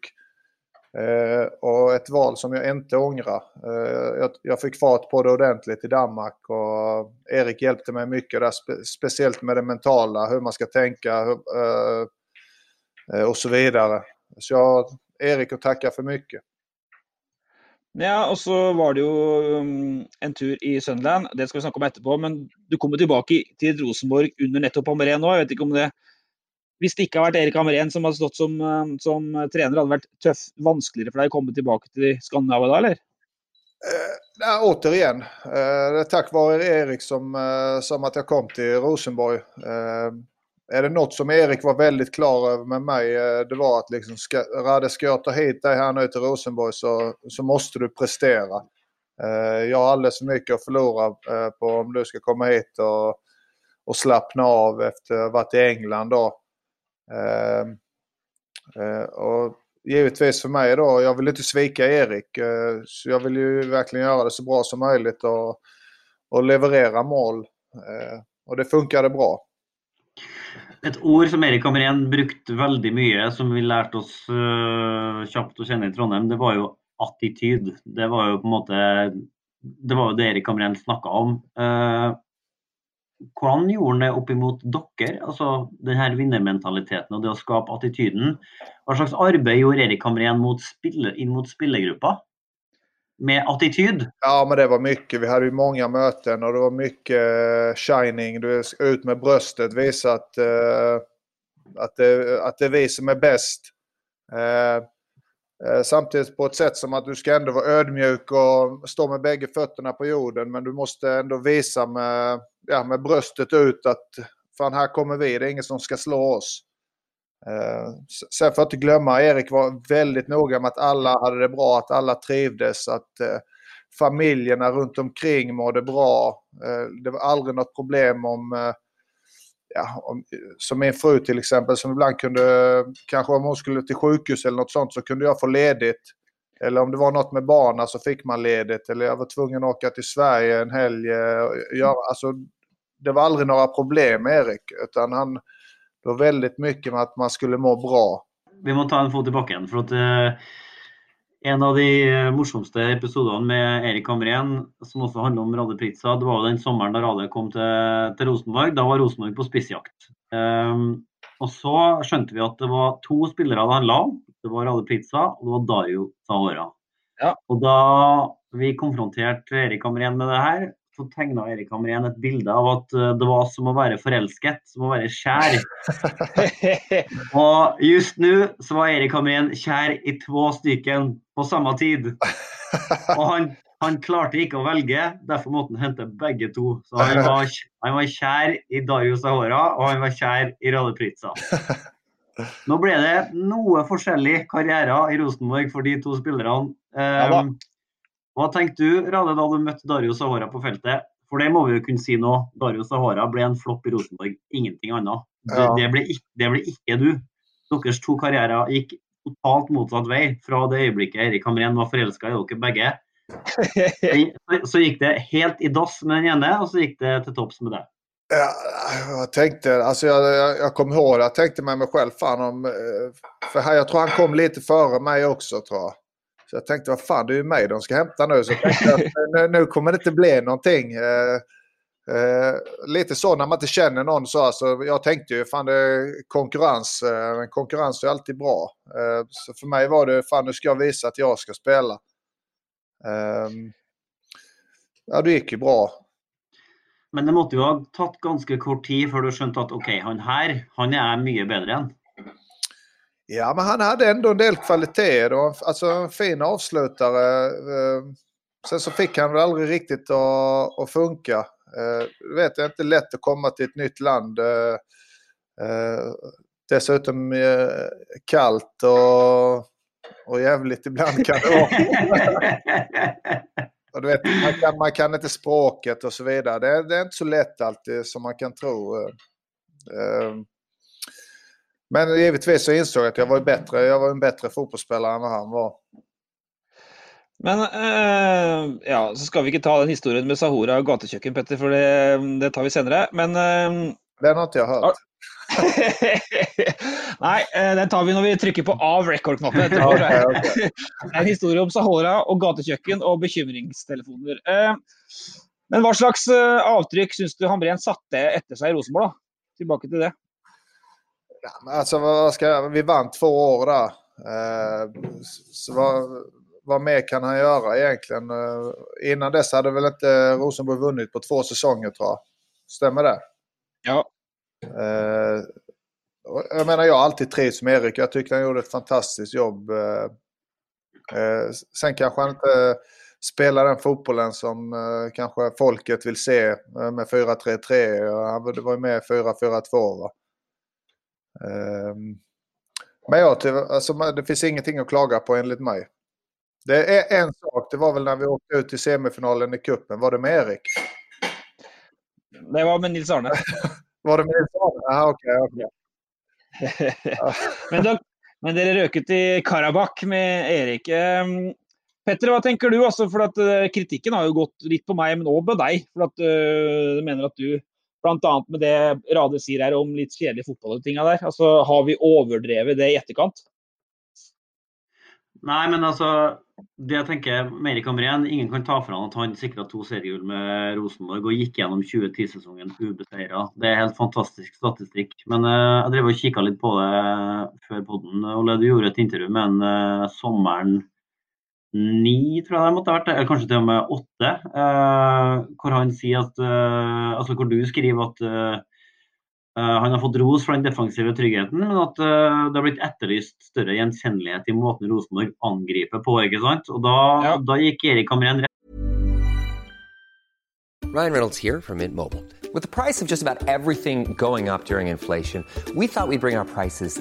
B: Eh, och ett val som jag inte ångrar. Eh, jag, jag, fick fart på det ordentligt i Danmark och Erik hjälpte mig mycket där, spe, speciellt med det mentala, hur man ska tänka hur, eh, eh och så vidare. Så jag Erik att tacka för mycket.
A: Ja, og så var det jo um, en tur i Sunderland, det skal vi snakke om etterpå. Men du kommer tilbake til Rosenborg under nettopp Hamrén nå. Vet inte om det Hvis det ikke har vært Erik Hamrén som har stått som, um, som trener, hadde det vært tøff, vanskeligere for deg å komme tilbake til Skandinavia da, eller?
B: Eh, ja, återigen, eh, det är tack vare Erik som, eh, som att jag kom till Rosenborg. Eh, är det något som Erik var väldigt klar över med mig, eh, det var att liksom, ska, Radde, ska jag ta hit dig här nu till Rosenborg så, så måste du prestera. Eh, jag har alldeles för mycket att förlora eh, på om du ska komma hit och, och slappna av efter att ha varit i England då. Och givetvis för mig då, jag vill inte svika Erik. Så jag vill ju verkligen göra det så bra som möjligt och, och leverera mål. Och det funkade bra.
C: Et ord som Erik Hamren brukte veldig mye, som vi lærte oss uh, kjapt å kjenne i Trondheim, det var jo attityd. Det var jo på en måte Det var jo det Erik Hamren snakka om. Uh, hvordan gjorde han det opp imot dere? Altså denne vinnermentaliteten og det å skape attityden. Hva slags arbeid gjorde Erik Hamren mot inn mot spillergruppa? Med attityd?
B: Ja, men det var mycket. Vi hade ju många möten och det var mycket eh, shining. Du ut med bröstet, visa att, uh, att, det, att det är vi som är bäst. Uh, samtidigt på ett sätt som att du ska ändå vara ödmjuk och stå med bägge fötterna på jorden. Men du måste ändå visa med, ja, med bröstet ut att fan här kommer vi, det är ingen som ska slå oss. Eh, sen får jag inte glömma, Erik var väldigt noga med att alla hade det bra, att alla trivdes, att eh, familjerna runt omkring mådde bra. Eh, det var aldrig något problem om, ja, om, som min fru till exempel, som ibland kunde, kanske om hon skulle till sjukhus eller något sånt så kunde jag få ledigt. Eller om det var något med barnen så fick man ledigt. Eller jag var tvungen att åka till Sverige en helg. Göra, alltså, det var aldrig några problem med Erik. Utan han, det var väldigt mycket med att man skulle må bra.
C: Vi må ta en fot tilbake igjen. for at uh, En av de eh, morsomste episodene med Erik Hamren, som også handler om Rade Pritza, det var den sommeren da Rade kom til, til Rosenborg. Da var Rosenborg på spissjakt. Um, og så skjønte vi at det var to spillere det handla om. Det var Rade Pritza og det var Dario Sahora.
A: Ja.
C: Og da vi konfronterte Erik Hamren med det her, så tegna Erik Hamren et bilde av at eh, det var som å være forelsket, som å være kjær. og just nå så var Erik Hamren kjær i to stykker på samme tid. Og han, han, klarte ikke å velge, derfor måtte han hente begge to. Så han var, han var kjær i Dario Sahora, og han var kjær i Rade Pritza. Nå ble det noe forskjellig karrierer i Rosenborg for de to spillerne. Um, hva tenkte du Rade, da du møtte Dario Sahora på feltet? For det må vi jo kunne si nå. Dario Sahora ble en flopp i Rosenborg, ingenting annet. Det, ja. det, ble ikke, det, ble ikke, du. Deres to karrierer gikk totalt motsatt vei fra det øyeblikket Erik Hamren var forelska i dere begge. Så gikk det helt i dass med den ene, og så gikk det til topps med det.
B: Ja, jag tänkte, alltså jag, jag, jag kommer ihåg, jag tänkte med mig själv, fan om, eh, för här, jag tror han kom lite före mig också tror jag. Så jag tänkte, vad fan, det är ju mig de ska hämta nu. Så tänkte nu, nu kommer det inte bli någonting. Eh, Eh, lite så när man inte känner någon så. Alltså, jag tänkte ju fan det är konkurrens. Eh, konkurrens är alltid bra. Eh, så för mig var det fan nu ska jag visa att jag ska spela. Eh, ja, det gick ju bra.
C: Men det måste ju ha tagit ganska kort tid för du skönte att okej, okay, han här, han är mycket bättre än.
B: Ja, men han hade ändå en del kvaliteter. Alltså en fin avslutare. Eh, sen så fick han väl aldrig riktigt att, att funka. Eh, du vet, det är inte lätt att komma till ett nytt land. Eh, eh, dessutom kallt och, och jävligt ibland kan det vara. och du vet, man, kan, man kan inte språket och så vidare. Det, det, är inte så lätt alltid som man kan tro. Men givetvis så insåg jag att jag var bättre. Jag var en bättre fotbollsspelare än vad han var.
A: Men uh, ja, så ska vi inte ta den historien med Sahora och gatukjøkken, Petter, för det, det, tar vi senare. Men uh,
B: Den har inte jag hört.
A: Nej, uh, den tar vi när vi trycker på av record-knappen. okay, okay. en historia om Sahora och gatukjøkken och bekymringstelefoner. men vad slags avtryck syns du Hamrén satte efter sig i Rosenborg? Tillbaka till det.
B: Ja, alltså, vad ska, vi vann två år där. så vad, vad mer kan han göra egentligen? Eh, innan dess hade väl inte Rosenborg vunnit på två säsonger tror jag. Stämmer det?
A: Ja.
B: Eh, jag menar jag har alltid trivts med Erik. Jag tyckte han gjorde ett fantastiskt jobb. Eh, sen kanske han inte spelar den fotbollen som kanske folket vill se med 4-3-3. Han var ju med 4-4-2 Men jag, alltså, det finns ingenting att klaga på enligt mig. Det är en sak, det var väl när vi åkte ut i semifinalen i kuppen. Var det med Erik?
A: Det var med Nils Arne.
B: var det med Nils Arne? Aha, okej. Okay,
A: okay. men, då, men dere rök ut i Karabakh med Erik. Um, Petter, vad tänker du? Alltså, för att uh, kritiken har ju gått lite på mig, men också på dig. För att uh, du menar att du, bland annat med det Rade säger her om lite kedlig fotboll och ting har vi överdrivit det i etterkant?
C: Nej, men altså det jag tänker mer Erik Hamrén, ingen kan ta från att han sikra två seriegull med Rosenborg och gick igenom 2010-säsongen ubeseira. Det är helt fantastisk statistik. Men eh, uh, jag drev og kikka lite på det før podden. Olle, du gjorde ett intervju med en eh, uh, sommaren ni, tror jag det måtte ha varit, eller kanske till och med åtta. Uh, hvor han säger att, uh, alltså hvor du skriver att uh, Eh, han har fått ros för den defensiva tryggheten, men att uh, det har blivit efterlyst större igenkännlighet i måten Rosenborg angriper på. ikke sant? Och då, ja. då gick Erik Hamrén rätt.
D: Ryan Reynolds here from Mint Mobile. With the price of just about everything going up during inflation, we thought we'd bring our prices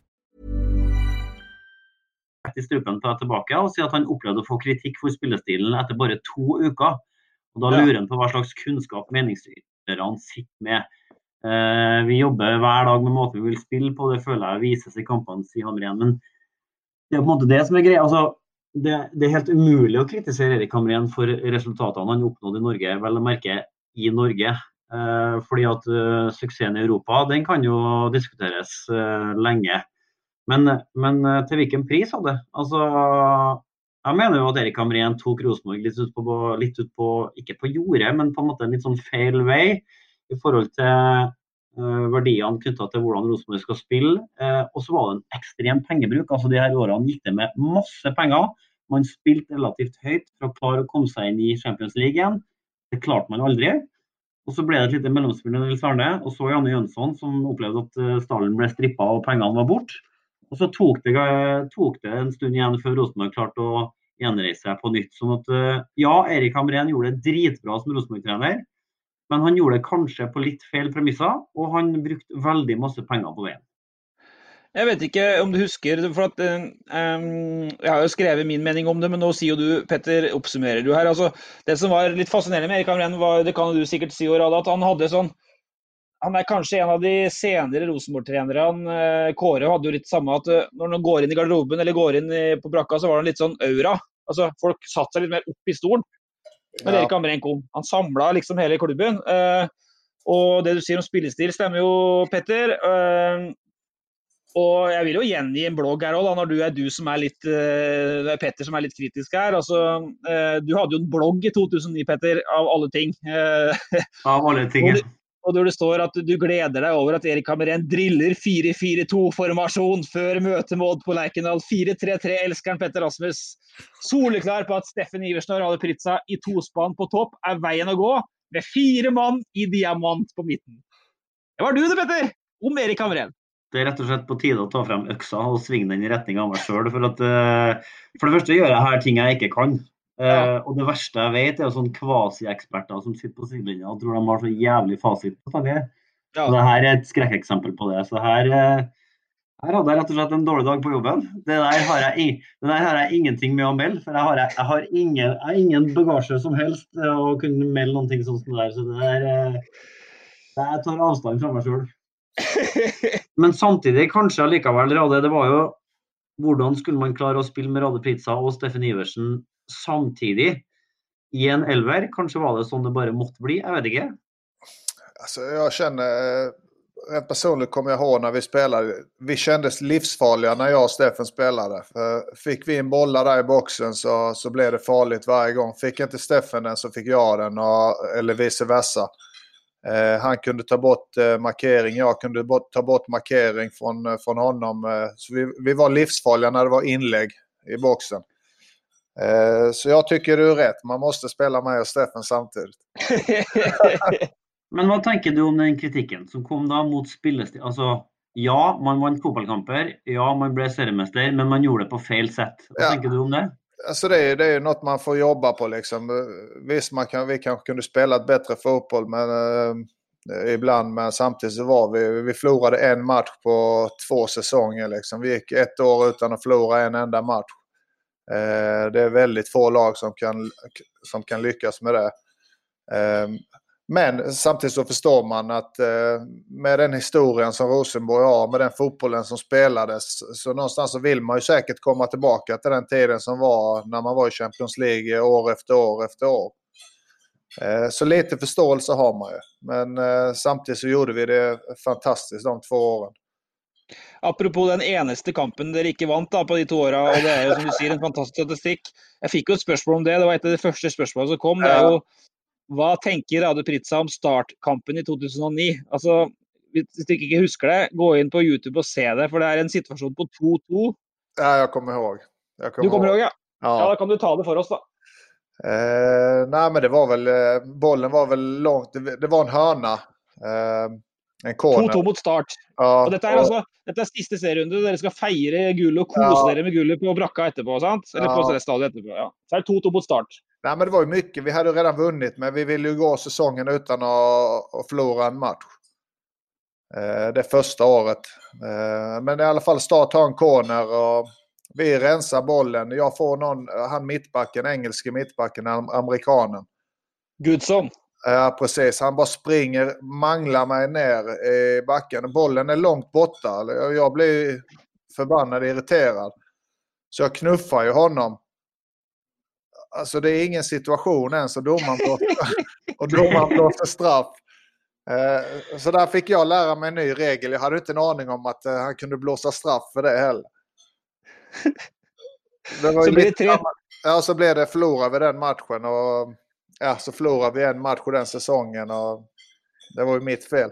C: I strupen ta tillbaka och säga att han upplevde att få kritik för spelstilen efter bara två veckor. Och då lurer han på vad slags kunskap meningsytterne sitter med. Uh, vi jobbar varje dag med måten vi vill spela på, det føler jeg vises i kampene, sier Hamrén. Men det är på en måte det som är grejen. Altså, det, det, är helt omöjligt att kritisera Erik Hamrén för resultaten han uppnådde i Norge, väl att märka i Norge. Uh, fordi at uh, suksessen i Europa den kan ju diskuteras uh, länge. Men, eh, men eh, till vilken pris hadde? Alltså, jag menar ju att Erik Hamrén tog Rosenborg lite ut på, lite ut på inte på jordet, men på en måte en lite sån fel väg i förhållande till eh, uh, verdiene knytta til hvordan Rosenborg skal spille. Uh, og så var det en ekstrem pengebruk. altså de her årene gikk det med masse penger. Man spilte relativt høyt for å klare å komme seg inn i Champions League igjen. Det klarte man aldri. Og så ble det et lite mellomspill med Nils Arne, og så Janne Jønsson, som opplevde at stallen ble strippa og pengene var borte. Og så tok det, tok det, en stund igjen før Rosenborg klarte å gjenreise seg på nytt. Sånn at eh, ja, Erik Hamrén gjorde det dritbra som Rosenborg-trener, men han gjorde det kanskje på litt feil premisser, og han brukte veldig masse penger på veien.
A: Jeg vet ikke om du husker, for at um, Jeg har jo skrevet min mening om det, men nå sier jo du, Petter, oppsummerer du her. altså Det som var litt fascinerende med Erik Hamrén, var det kan du sikkert si, Orada, at han hadde sånn han er kanskje en av de senere Rosenborg-trenerne. Kåre hadde jo litt samme at når han går inn i garderoben eller går inn på brakka, så var han litt sånn aura. Altså, Folk satte seg litt mer opp i stolen. Men. Erik Hamrén kom. Han samla liksom hele klubben. Uh, og det du sier om spillestil, stemmer jo, Petter. Uh, og jeg vil jo gjengi en blogg her òg, når du er du som er litt uh, Petter som er litt kritisk her. Altså, uh, du hadde jo en blogg i 2009, Petter, av alle ting.
C: Av alle ting,
A: ja. Og hvor det står at du gleder deg over at Erik Hamren driller 4-4-2-formasjon før møtet med Odd på Lerkendal. 4-3-3, elskeren Petter Rasmus. Soleklar på at Steffen Iversen og Rade Pritza i tospann på topp er veien å gå, med fire mann i diamant på midten. Det var du det, Petter! Om Erik Hamren.
C: Det er rett og slett på tide å ta frem øksa og svinge den i retning av meg sjøl. For, uh, for det første gjør jeg her ting jeg ikke kan. Uh. Og det verste jeg vet, er jo sånn kvasieksperter som sitter på sidelinja og tror de har så jævlig fasit på. Ja. Det her er et skrekkeksempel på det. Så her, uh, her hadde jeg rett og slett en dårlig dag på jobben. Det der har jeg, det der har jeg ingenting med å melde. For jeg har, jeg har, ingen, jeg har ingen, bagasje som helst å kunne melde noen ting sånn som det der. Så det der, jeg tar avstand fra meg sjøl. Men samtidig, kanskje allikevel, Rade, det var jo hvordan skulle man klare å spille med Rade Pritza og Steffen Iversen samtidig i en elver? Kanskje var det sånn det bare måtte bli? Jeg vet ikke.
B: Alltså, jag känner, eh, rent personligt kommer jag ihåg när vi spelade, vi kändes livsfarliga när jag och Steffen spelade. För fick vi en bollar där i boxen så, så blev det farligt varje gång. Fick inte Steffen den så fick jag den, och, eller vice versa. Eh, han kunde ta bort eh, markering, jag kunde bort, ta bort markering från, eh, från honom. Eh, så vi, vi, var livsfarliga när det var inlägg i boxen. Eh, så jag tycker du är rätt, man måste spela med och Steffen samtidigt.
C: Men vad tänker du om den kritiken som kom då mot spillestil? Alltså, ja, man vann fotbollskamper, ja, man blev seriemästare, men man gjorde det på fel sätt. Vad ja. tänker du om det?
B: Alltså det, är, det är något man får jobba på liksom. Visst, man kan, vi kanske kunde spela ett bättre fotboll men, eh, ibland, men samtidigt så var vi, vi förlorade en match på två säsonger. Liksom. Vi gick ett år utan att förlora en enda match. Eh, det är väldigt få lag som kan, som kan lyckas med det. Eh, men samtidigt så förstår man att eh, med den historien som Rosenborg har, med den fotbollen som spelades, så någonstans så vill man ju säkert komma tillbaka till den tiden som var när man var i Champions League år efter år efter år. Så lite förståelse har man ju. Men samtidigt så gjorde vi det fantastiskt de två åren.
A: Apropos den eneste kampen dere ikke vant da, på de to åra, og det er jo som du sier en fantastisk statistikk. Jeg fikk jo et spørsmål om det, det var et av de første spørsmålene som kom. Det er jo hva tenker Rade Pritza om startkampen i 2009? Altså, hvis du ikke husker det, gå inn på YouTube og se det, for det er en situasjon på 2-2.
B: Ja, jeg kommer ihåg.
A: Jeg kommer du kommer ihåg, ja. ja. ja. Da kan du ta det for oss, da.
B: Eh, nej, men det var väl, eh, bollen var väl långt, det, var en hörna. Eh, 2-2
A: mot start. Ja, og dette er, og... altså, dette er siste serierunde. Dere skal feire gullet og kose ja. dere med gullet på brakka etterpå. sant? Eller ja. på stadion etterpå. ja. Så er det 2-2 mot start.
B: Nej, men det var ju mycket. Vi hade redan vunnit, men vi ville ju gå säsongen utan att, förlora en match. Eh, det första året. Eh, men i alla fall start har en corner och vi rensar bollen. Jag får någon, han mittbacken, engelske mittbacken, amerikanen.
A: Gudson.
B: Ja, precis. Han bara springer, manglar mig ner i backen. Bollen är långt borta. Jag blir förbannad, irriterad. Så jag knuffar ju honom. Alltså det är ingen situation än så domaren blåser, och domaren blåser straff. Eh, så där fick jag lära mig en ny regel. Jag hade inte en aning om att eh, han kunde blåsa straff för det heller. Det var
A: så blir det tre...
B: Ja, så blev det förlorade vi den matchen och ja, så förlorade vi en match den säsongen och det var ju mitt fel.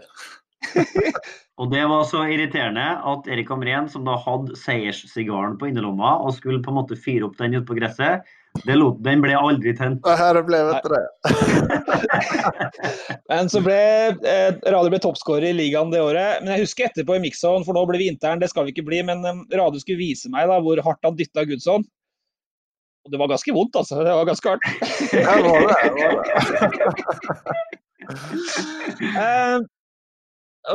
C: och det var så irriterende att Erik Hamrén, som då hade seierssigaren på innerlomma och skulle på något fyra upp den ute på gräset, det lot, den ble aldri tent.
B: Nej, det blev inte det.
A: Men så ble eh, Rade ble toppskårer i ligaen det året. Men jeg husker etterpå i Mixon, for nå ble vinteren, det skal vi ikke bli, men eh, Rade skulle vise meg da, hvor hardt han dytta Gudson. Og det var ganske vondt, altså. Det var ganske hardt.
B: Ja, det var det. det, var
A: det. eh,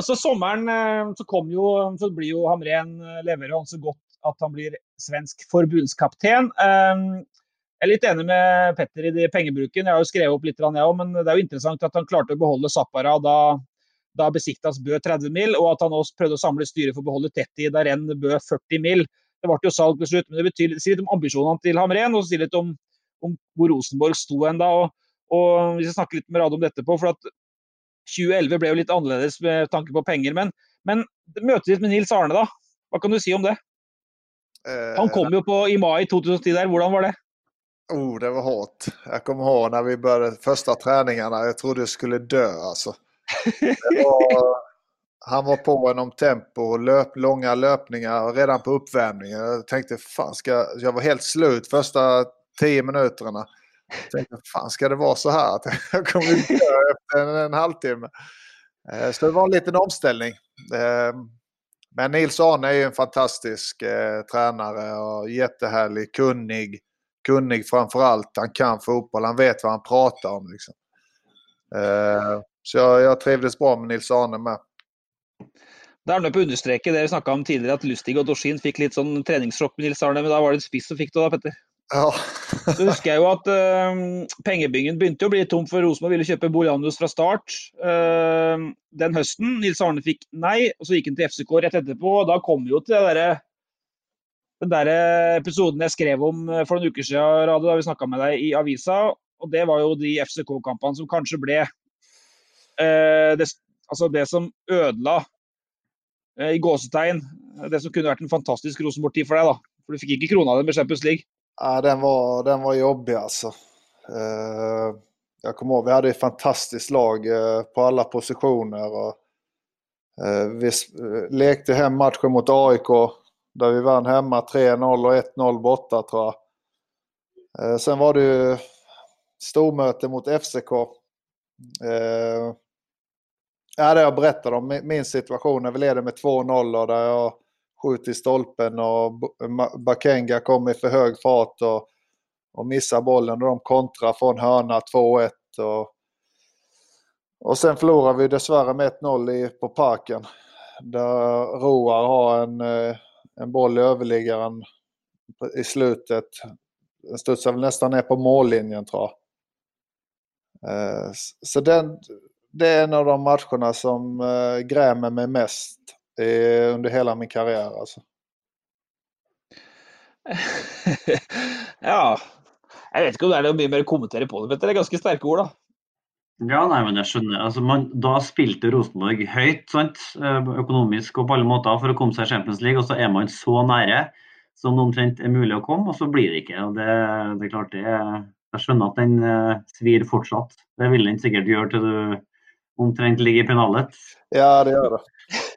A: så sommeren eh, så kom jo, så blir jo Hamren eh, leverer han så godt at han blir svensk forbundskapten. Eh, jeg er litt enig med Petter i de pengebruken. Jeg har jo skrevet opp litt, jeg òg, men det er jo interessant at han klarte å beholde Zappara da, da Besiktas bød 30 mil, og at han også prøvde å samle styret for å beholde Tetti da Renn bød 40 mil. Det ble jo salg til slutt, men det betyr, sier litt om ambisjonene til Hamren, og så sier litt om, om hvor Rosenborg sto hen da. Og, og Vi skal snakke litt med Rade om dette på, for at 2011 ble jo litt annerledes med tanke på penger. Men, men møtet ditt med Nils Arne, da? Hva kan du si om det? Han kom jo på i mai 2010 der, hvordan var det?
B: Oh, det var hårt. Jag kommer ihåg när vi började första träningarna. Jag trodde jag skulle dö alltså. Var, han var på en om tempo, löp, långa löpningar redan på uppvärmningen. Jag tänkte fan ska jag var helt slut första tio minuterna. Jag tänkte fan ska det vara så här jag kommer dö efter en, en halvtimme. Eh, så det var en liten omställning. Ehm, men Nils Arne är ju en fantastisk eh, tränare och jättehärlig, kunnig kunnig framför allt. Han kan fotboll, han vet vad han pratar om. Liksom. Eh, så jag, jag trivdes bra med Nils Arne med.
A: Det er nødt på å understreke det vi snakka om tidligere, at Lustig og Dorsin fikk litt sånn treningssjokk med Nils Arne, men da var det en spiss som fikk det da, Petter.
B: Ja.
A: så husker jeg jo at uh, pengebingen begynte å bli tom for Rosenborg ville kjøpe Bolianus fra start. Uh, den høsten Nils Arne fikk nei, og så gikk han til FCK rett etterpå. og Da kom vi jo til det derre den der episoden jeg skrev om eh, for noen uker siden, Radio, da vi snakka med deg i avisa. og Det var jo de FCK-kampene som kanskje ble eh, det, altså det som ødela, eh, i gåsetegn, det som kunne vært en fantastisk Rosenborg-tid for deg. da. For du fikk ikke krona den med Champions League.
B: Ja, den var, den var jobbig altså. Eh, uh, jag kommer ihåg, vi hade ett fantastiskt lag uh, på alla positioner. Och, vi lekte hem matchen mot AIK där vi vann hemma 3-0 och 1-0 borta tror jag. Sen var det ju stormöte mot FCK. Ja, det jag berättade om min situation när vi leder med 2-0 och där jag skjuter i stolpen och Bakenga kommer i för hög fart och, och missar bollen och de kontrar från hörna 2-1. Och, och sen förlorar vi dessvärre med 1-0 på parken. Där Roar har en eh, en boll i överliggaren i slutet. Den studsar väl nästan ner på mållinjen tror jag. Eh, så den, det är en av de matcherna som eh, grämer mig mest under hela min karriär. Alltså.
A: ja, jag vet inte om det är något mer att kommentera på det, men det är ganska starka ord. Då.
C: Ja, nei, men jeg skjønner. Altså, man, da spilte Rosenborg høyt sant? Eh, økonomisk og på alle måter for å komme seg i Champions League, og så er man så nære som det omtrent er mulig å komme, og så blir det ikke. Og det, det er klart det Jeg skjønner at den uh, svir fortsatt. Det vil den sikkert gjøre til du omtrent ligger i pennalet.
B: Ja, det gjør det.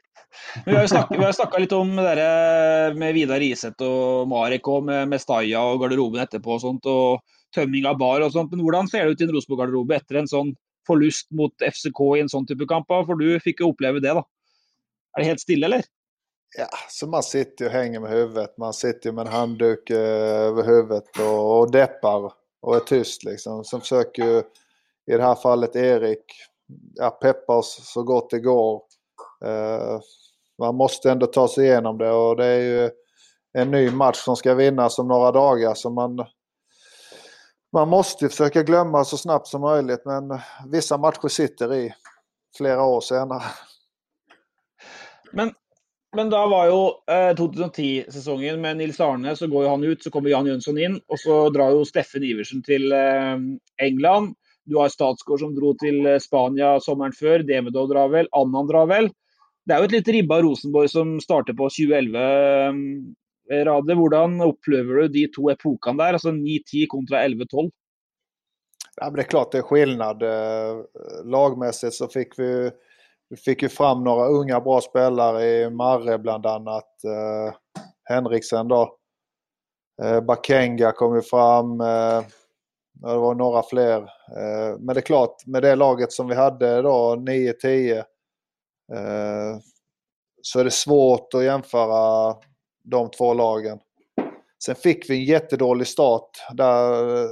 A: Vi har jo snakka litt om det der med Vidar Iseth og Marek og med, med Staja og garderoben etterpå og sånt, og tømming av bar og sånt. Men hvordan ser det ut i en Rosenborg-garderobe etter en sånn förlust mot FCK i en sån typ av kamp? För du fick ju uppleva det. då. Är det helt stilla eller?
B: Ja, så man sitter och hänger med huvudet. Man sitter med en handduk eh, över huvudet och, och deppar och är tyst liksom. Sen försöker ju i det här fallet Erik ja, peppa oss så gott det går. Eh, man måste ändå ta sig igenom det och det är ju en ny match som ska vinnas om några dagar så man man måste försöka glömma så snabbt som möjligt men vissa matcher sitter i flera år senare.
A: Men, men då var ju eh, 2010-säsongen med Nils Arne så går ju han ut, så kommer Jan Jönsson in och så drar ju Steffen Iversen till eh, England. Du har Statsgård som dro till eh, Spania sommeren før. Demidov drar vel. Annan drar vel. Det er jo et litt ribba Rosenborg som starter på 2011-radet. Hvordan opplever du de to epokene der? Altså 9-10 kontra 11-12?
B: Ja, det är klart det är skillnad. Eh, Lagmässigt så fick vi, vi fick ju fram några unga bra spelare i Marre bland annat. Eh, Henriksen då. Eh, Bakenga kom ju fram. Eh, det var några fler. Eh, men det är klart, med det laget som vi hade då, 9-10, eh, så är det svårt att jämföra de två lagen. Sen fick vi en jättedålig start där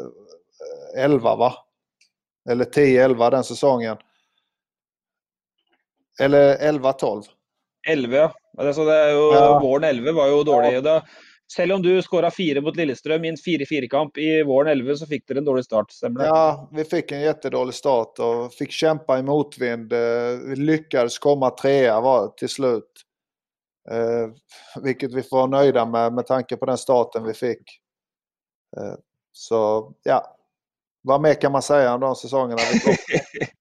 B: 11 va? Eller 10-11 den säsongen. Eller 11-12.
A: 11, ja. Altså, det
B: Ja.
A: Våren 11 var jo dårlig. Da, selv om du skåra fire mot Lillestrøm i en 4-4-kamp i våren 11, så fikk dere en dårlig start, stemmer det?
B: Ja, vi fick en jättedålig start och fick kämpa i motvind. Eh, Vi lyckades komma trea var, till slut. Eh, vilket vi får vara nöjda med med tanke på den starten vi fick. Eh, så ja, vad mer kan man säga om de säsongerna vi?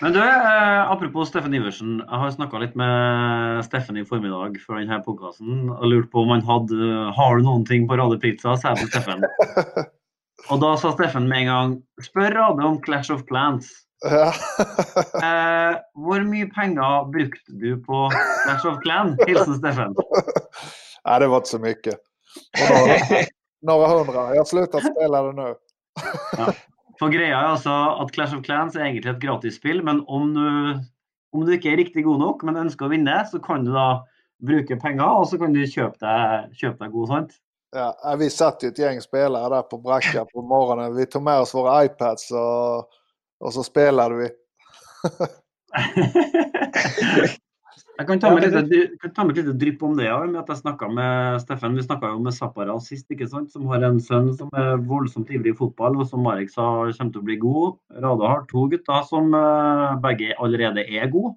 C: Men du, eh, apropos Steffen Iversen. Jeg har snakka litt med Steffen i formiddag før denne podkasten og lurt på om han hadde Har du noen ting på Rade Pizza, sa jeg til Steffen. Og da sa Steffen med en gang Spør Rade om Clash of Clans.
B: Ja.
C: Eh, hvor mye penger brukte du på Clash of Clan? Hilsen Steffen.
B: Nej, det var inte så mycket. Och Några, några hundra. Jag har slutat spela det nu.
C: For greia er altså at Clash of Clans er egentlig et gratisspill, men om du, om du ikke er riktig god nok, men ønsker å vinne, så kan du da bruke penger, og så kan du kjøpe deg, kjøpe deg god, sant?
B: Ja, vi satt ju ett gäng spelare där på Bracka på morgonen. Vi tog med oss våra iPads och, och så spelade vi.
C: Jeg kan ta med et lite- kan ta med et lite drypp om det. Ja, med at jeg snakket med Steffen. Vi snakka jo med Zappara sist, ikke sant? som har en sønn som er voldsomt ivrig i fotball, og som Marek sa kommer til å bli god. Rada har to gutter som eh, begge allerede er gode.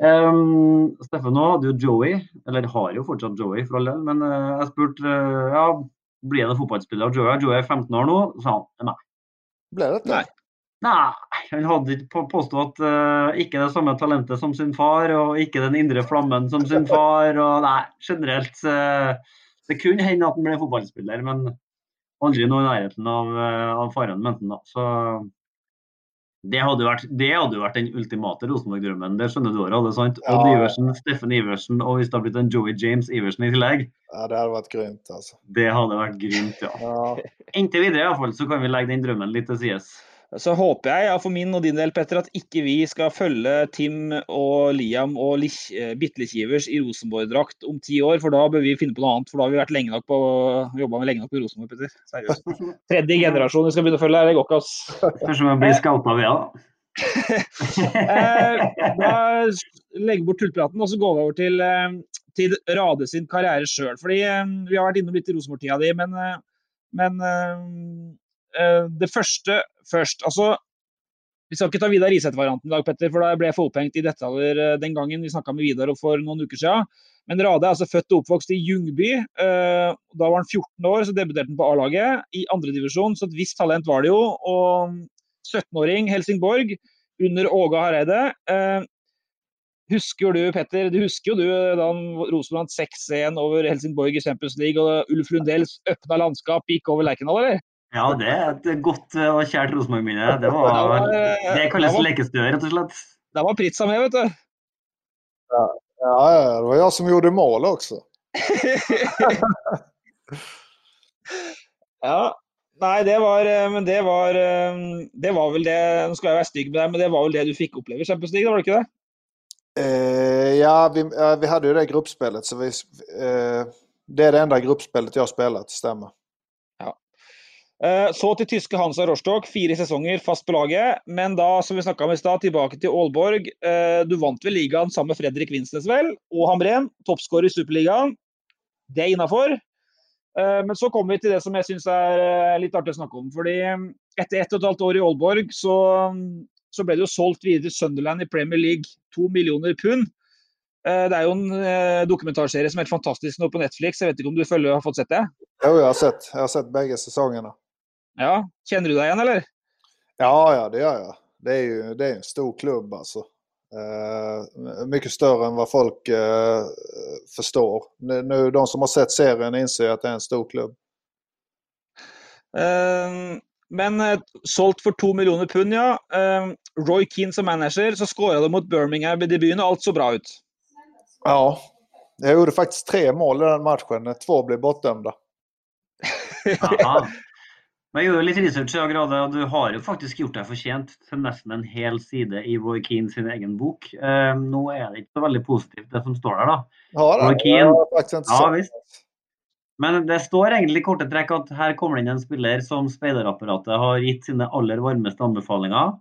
C: Um, Steffen nå hadde jo Joey, eller har jo fortsatt Joey for all del, men eh, jeg spurte eh, ja, blir det fotballspiller av Joey. Joey er 15 år nå, sa han nei.
B: Blev det inte?
A: Nej.
C: Nei, han hadde ikke på- påstått uh, ikke det samme talentet som sin far, og ikke den indre flammen som sin far. og nei, generelt eh, Det kunne hende at han ble fotballspiller, men aldri noe i nærheten av, eh, av faren, mente da. Så det hadde, jo vært, det hadde vært den ultimate Rosenborg-drømmen. Det skjønner du òg, sant? Odd
B: Ja.
C: Iversen, Steffen Iversen, og hvis det hadde blitt en Joey James Iversen i tillegg,
B: Ja, det hade varit grymt alltså.
C: det hadde vært grymt, ja.
B: Ja.
C: Inntil videre i hvert fall, så kan vi legge den drømmen litt til sides.
A: Så håper jeg, ja, for min og din del, Petter, at ikke vi skal følge Tim og Liam og Lich- eh, Bitle Kivers i Rosenborg-drakt om ti år, for da bør vi finne på noe annet. For da har vi vært lenge nok på, jobba med lenge nok på Rosenborg, Petter. Seriøst. Tredje generasjon vi skal begynne å følge, her, det går ikke, ass.
C: Kanskje vi blir scouta via, da.
A: Da legger vi bort tullpraten, og så går vi over til, eh, til Rade sin karriere sjøl. Fordi eh, vi har vært innom litt i Rosenborg-tida di, men, men Eh, det første først. Altså, vi skal ikke ta Vidar Riseth-varianten i dag, Petter, for da ble jeg for opphengt i detaljer eh, den gangen vi snakka med Vidar for noen uker siden. Men Rade er altså født og oppvokst i Ljungby. Eh, da var han 14 år, så debuterte han på A-laget i andredivisjon, så et visst talent var det jo. Og 17-åring mm, Helsingborg under Åge Hareide. Husker du, Petter, du husker jo du da Rosenborg vant 6-1 over Helsingborg i Champions League, og Ulf Lundells åpna landskap gikk over Lerkendal, eller?
C: Ja, det er et godt eh, og kjært Rosenborg-minne. Det,
A: Det
C: var- det kalles
A: det
C: lekestue, rett og slett.
A: Da var Pritza med, vet du.
B: Ja, ja, det var jag som gjorde mål också.
A: Ja. Nei, det var eh, Men det var eh, Det var vel det Nå skal jeg være stygg med deg, men det var vel det du fikk oppleve i Champions League, var det ikke det?
B: Eh, ja, vi, vi hade ju det gruppspelet. Så vi, eh, det är det enda gruppspelet jag har spelat, stämmer.
A: Eh, så til tyske Hansa Rostock, fire sesonger fast på laget. Men da, som vi snakka om i stad, tilbake til Aalborg. Eh, du vant vel ligaen sammen med Fredrik Vinsnes, vel? Og Hamren, toppskårer i Superligaen. Det er innafor. Eh, men så kommer vi til det som jeg syns er litt artig å snakke om. fordi mm, etter ett og et halvt år i Aalborg, så, mm, så ble det jo solgt videre til Sunderland i Premier League. To millioner pund. Det er jo en dokumentarserie som er helt fantastisk nå på Netflix. Jeg vet ikke om du følger, har fått sett det?
B: Jo, jeg har sett, jag har sett bägge säsongerna.
A: Ja, Kjenner du deg igjen, eller?
B: Ja, ja, det gör jag. Det är ju det är en stor klubb alltså. Uh, mycket större än vad folk uh, förstår. Nu, nu, de som har sett serien inser att det är en stor klubb.
A: Uh, men uh, sålt för 2 miljoner pund, ja. Roy Keane som manager, så skårade de mot Birmingham i debuten och allt såg bra ut.
B: Ja, jag gjorde faktiskt tre mål i den matchen. Två blev bortdömda.
C: Men jeg gjorde litt research, Grade, og du har jo faktisk gjort deg fortjent til nesten en hel side i Roy Keane sin egen bok. Eh, nå er det ikke så veldig positivt, det som står der, da.
B: Ja,
C: Roy Keane, ja, visst. Men det står egentlig i korte trekk at her kommer det inn en spiller som speiderapparatet har gitt sine aller varmeste anbefalinger,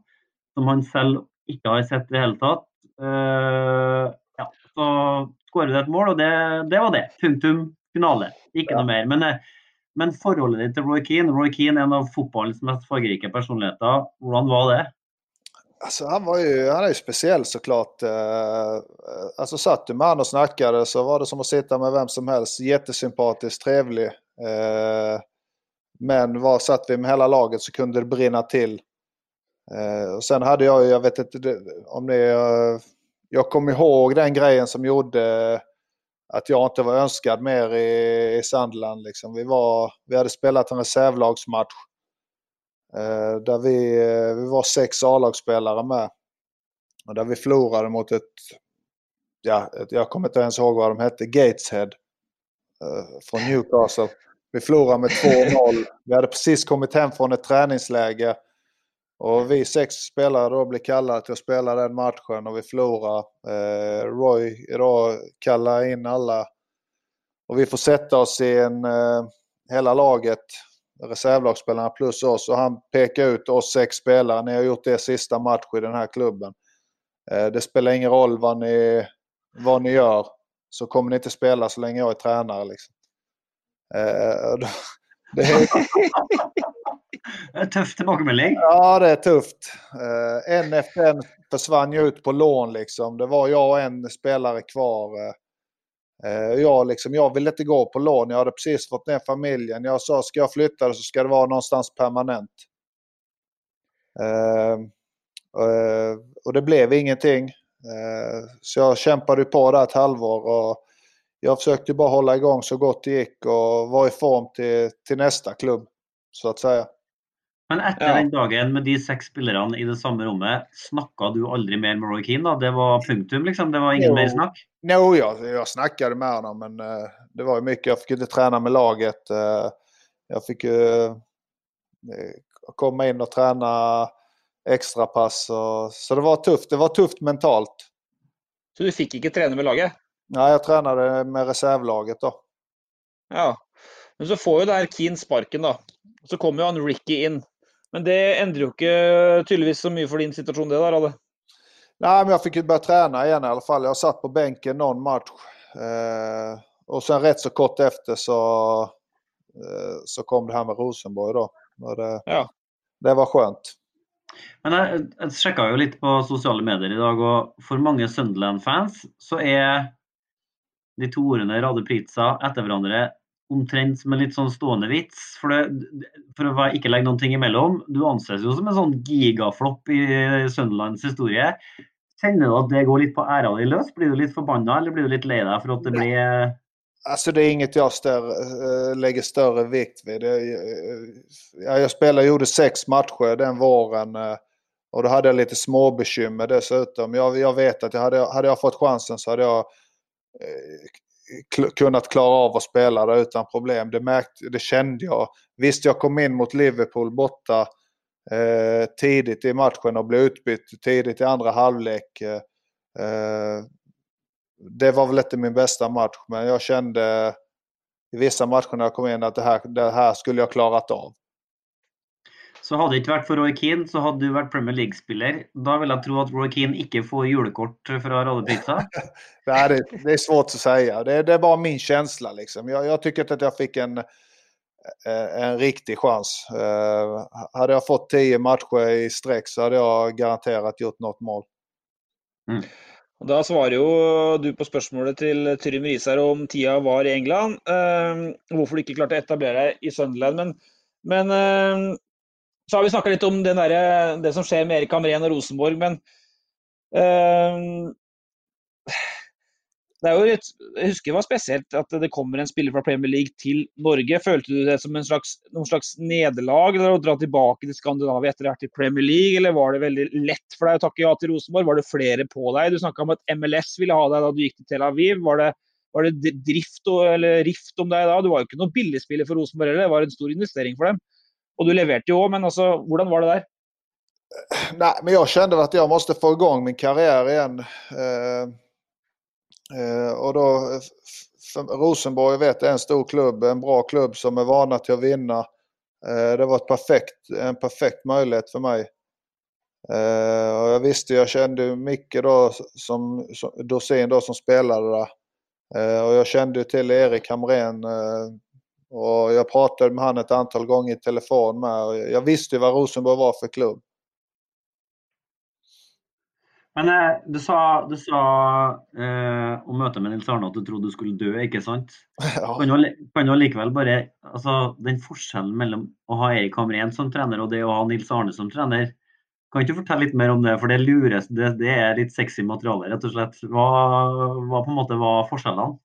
C: som han selv ikke har sett i det hele tatt. Uh, ja, så skårer du et mål, og det, det var det. Punktum finale. Ikke ja. mer. Men uh, men forholdet ditt til Roy Keane, Roy Keane er en av fotballens mest fargerike personligheter. Hvordan var det?
B: Alltså, han, var ju, han är ju speciell såklart. Eh, alltså, satt du med honom och snackade så var det som att sitta med vem som helst. Jättesympatisk, trevlig. Eh, men var satt vi med hela laget så kunde det brinna till. Eh, och sen hade jag, jag vet inte om det... Jag kom ihåg den grejen som gjorde att jag inte var önskad mer i, i Sandland. Liksom. Vi, var, vi hade spelat en reservlagsmatch eh, där vi, eh, vi var sex A-lagsspelare med. Och där vi förlorade mot ett, ja, ett, jag kommer inte ens ihåg vad de hette, Gateshead eh, från Newcastle. Vi förlorade med 2-0. Vi hade precis kommit hem från ett träningsläge. Och vi sex spelare då blir kallade till att spela den matchen och vi förlorar. Eh, Roy idag kallar in alla. Och vi får sätta oss i en, eh, hela laget, reservlagsspelarna plus oss. Och han pekar ut oss sex spelare. Ni har gjort er sista match i den här klubben. Eh, det spelar ingen roll vad ni, vad ni gör. Så kommer ni inte spela så länge jag är tränare. Liksom. Eh, då,
C: det är... det är tuff tilbakemelding.
B: Ja, det är tufft. Uh, en efter en försvann ju ut på lån liksom. Det var jag och en spelare kvar. Uh, jag, liksom, jag ville inte gå på lån. Jag hade precis fått ner familjen. Jag sa, ska jag flytta så ska det vara någonstans permanent. Uh, och det blev ingenting. så jag kämpade på där ett halvår. Och jag försökte bara hålla igång så gott det gick och vara i form till, till nästa klubb, så att säga.
C: Men efter ja. den dagen med de sex spelarna i det samma rummet, snackade du aldrig mer med Roy Keane då? Det var punktum liksom? Det var ingen mer snack?
B: Jo, jag, jag snackade med honom men uh, det var ju mycket. Jag fick inte träna med laget. Uh, jag fick uh, komma in och träna extra pass. Och, så det var tufft. Det var tufft mentalt.
A: Så du fick inte träna med laget?
B: Nej, jag tränade med reservlaget då.
A: Ja, men så får ju där Keen sparken då. Så kommer ju han Ricky in. Men det ändrar ju inte tydligen så mycket för din situation det där, eller?
B: Nej, men jag fick ju börja träna igen i alla fall. Jag satt på bänken någon match. Eh, och sen rätt så kort efter så, eh, så kom det här med Rosenborg då. Det,
A: ja.
B: det var skönt.
C: Men jag, jag sjekka ju lite på sociala medier idag och för många Sunderland-fans så är de to ordene Rade Pizza etter hverandre omtrent som en litt sånn stående vits. For, det, for å ikke legge noen ting imellom, du anses jo som en sånn gigaflopp i Sunderlands historie. Känner du att det går lite på ära dig lös? Blir du lite förbannad eller blir du lite lei för att det blir...
B: Alltså det är inget jag större, eh, lägger större vikt vid. Jag, jag spelade, gjorde sex matcher den våren eh, och då hade jag lite småbekymmer dessutom. Jag, jag vet att jag hade, hade jag fått chansen så hade jag Eh, kunnat klara av att spela där utan problem. Det, märkte, det kände jag. Visst, jag kom in mot Liverpool borta eh, tidigt i matchen och blev utbytt tidigt i andra halvlek. Eh, eh, det var väl inte min bästa match, men jag kände i vissa matcher när jag kom in att det här, det här skulle jag klarat av.
C: Så hade det inte varit för Roy Keane så hade du varit Premier League-spelare. Då vill jag tro att Roy Keane inte får julkort från Radde Pizza.
B: Nej, det, det, är svårt att säga. Det, det är bara min känsla. Liksom. Jag, jag tycker att jag fick en, eh, en riktig chans. Uh, hade jag fått tio matcher i sträck så hade jag garanterat gjort något mål.
A: Mm. Da svarer jo du på spørsmålet til Trym Riise om tida var i England. Uh, hvorfor du ikke klarte å etablere deg i Sunderland. Men, men uh, så har vi snakka litt om der, eh, det som skjer med Erik Hamrén og Rosenborg, men uh, det er jo litt, Jeg husker det var spesielt at det kommer en spiller fra Premier League til Norge. Følte du det som en slags, noen slags nederlag eller å dra tilbake til Skandinavia etter å ha vært i Premier League, eller var det veldig lett for deg å takke ja til Rosenborg? Var det flere på deg? Du snakka om at MLS ville ha deg da du gikk til Tel Aviv. Var det, var det drift eller rift om deg da? Du var jo ikke noen billigspiller for Rosenborg heller, det var en stor investering for dem. Och du levererade ju också, men alltså, hur var det där?
B: Nej, men jag kände att jag måste få igång min karriär igen. Eh, eh, och då, Rosenborg vet är en stor klubb, en bra klubb som är vana till att vinna. Eh, det var ett perfekt, en perfekt möjlighet för mig. Eh, och jag visste, jag kände Micke då som, som Dorsin då som spelade där. Eh, och jag kände till Erik Hamrén eh, och jag pratade med han ett antal gånger i telefon med. Jag visste ju vad Rosenborg var för klubb.
C: Men eh, du sa, du sa eh, om mötet med Nils Arne att du trodde du skulle dö, inte sant? Ja. Kan, du, likevel bare altså, Den forskjellen mellom å ha Erik Hamrén som trener og det å ha Nils Arne som trener, kan du fortelle litt mer om det? For det lures, det, det er litt sexy materiale, rett og slett. Hva, hva på en måte var forskjellene?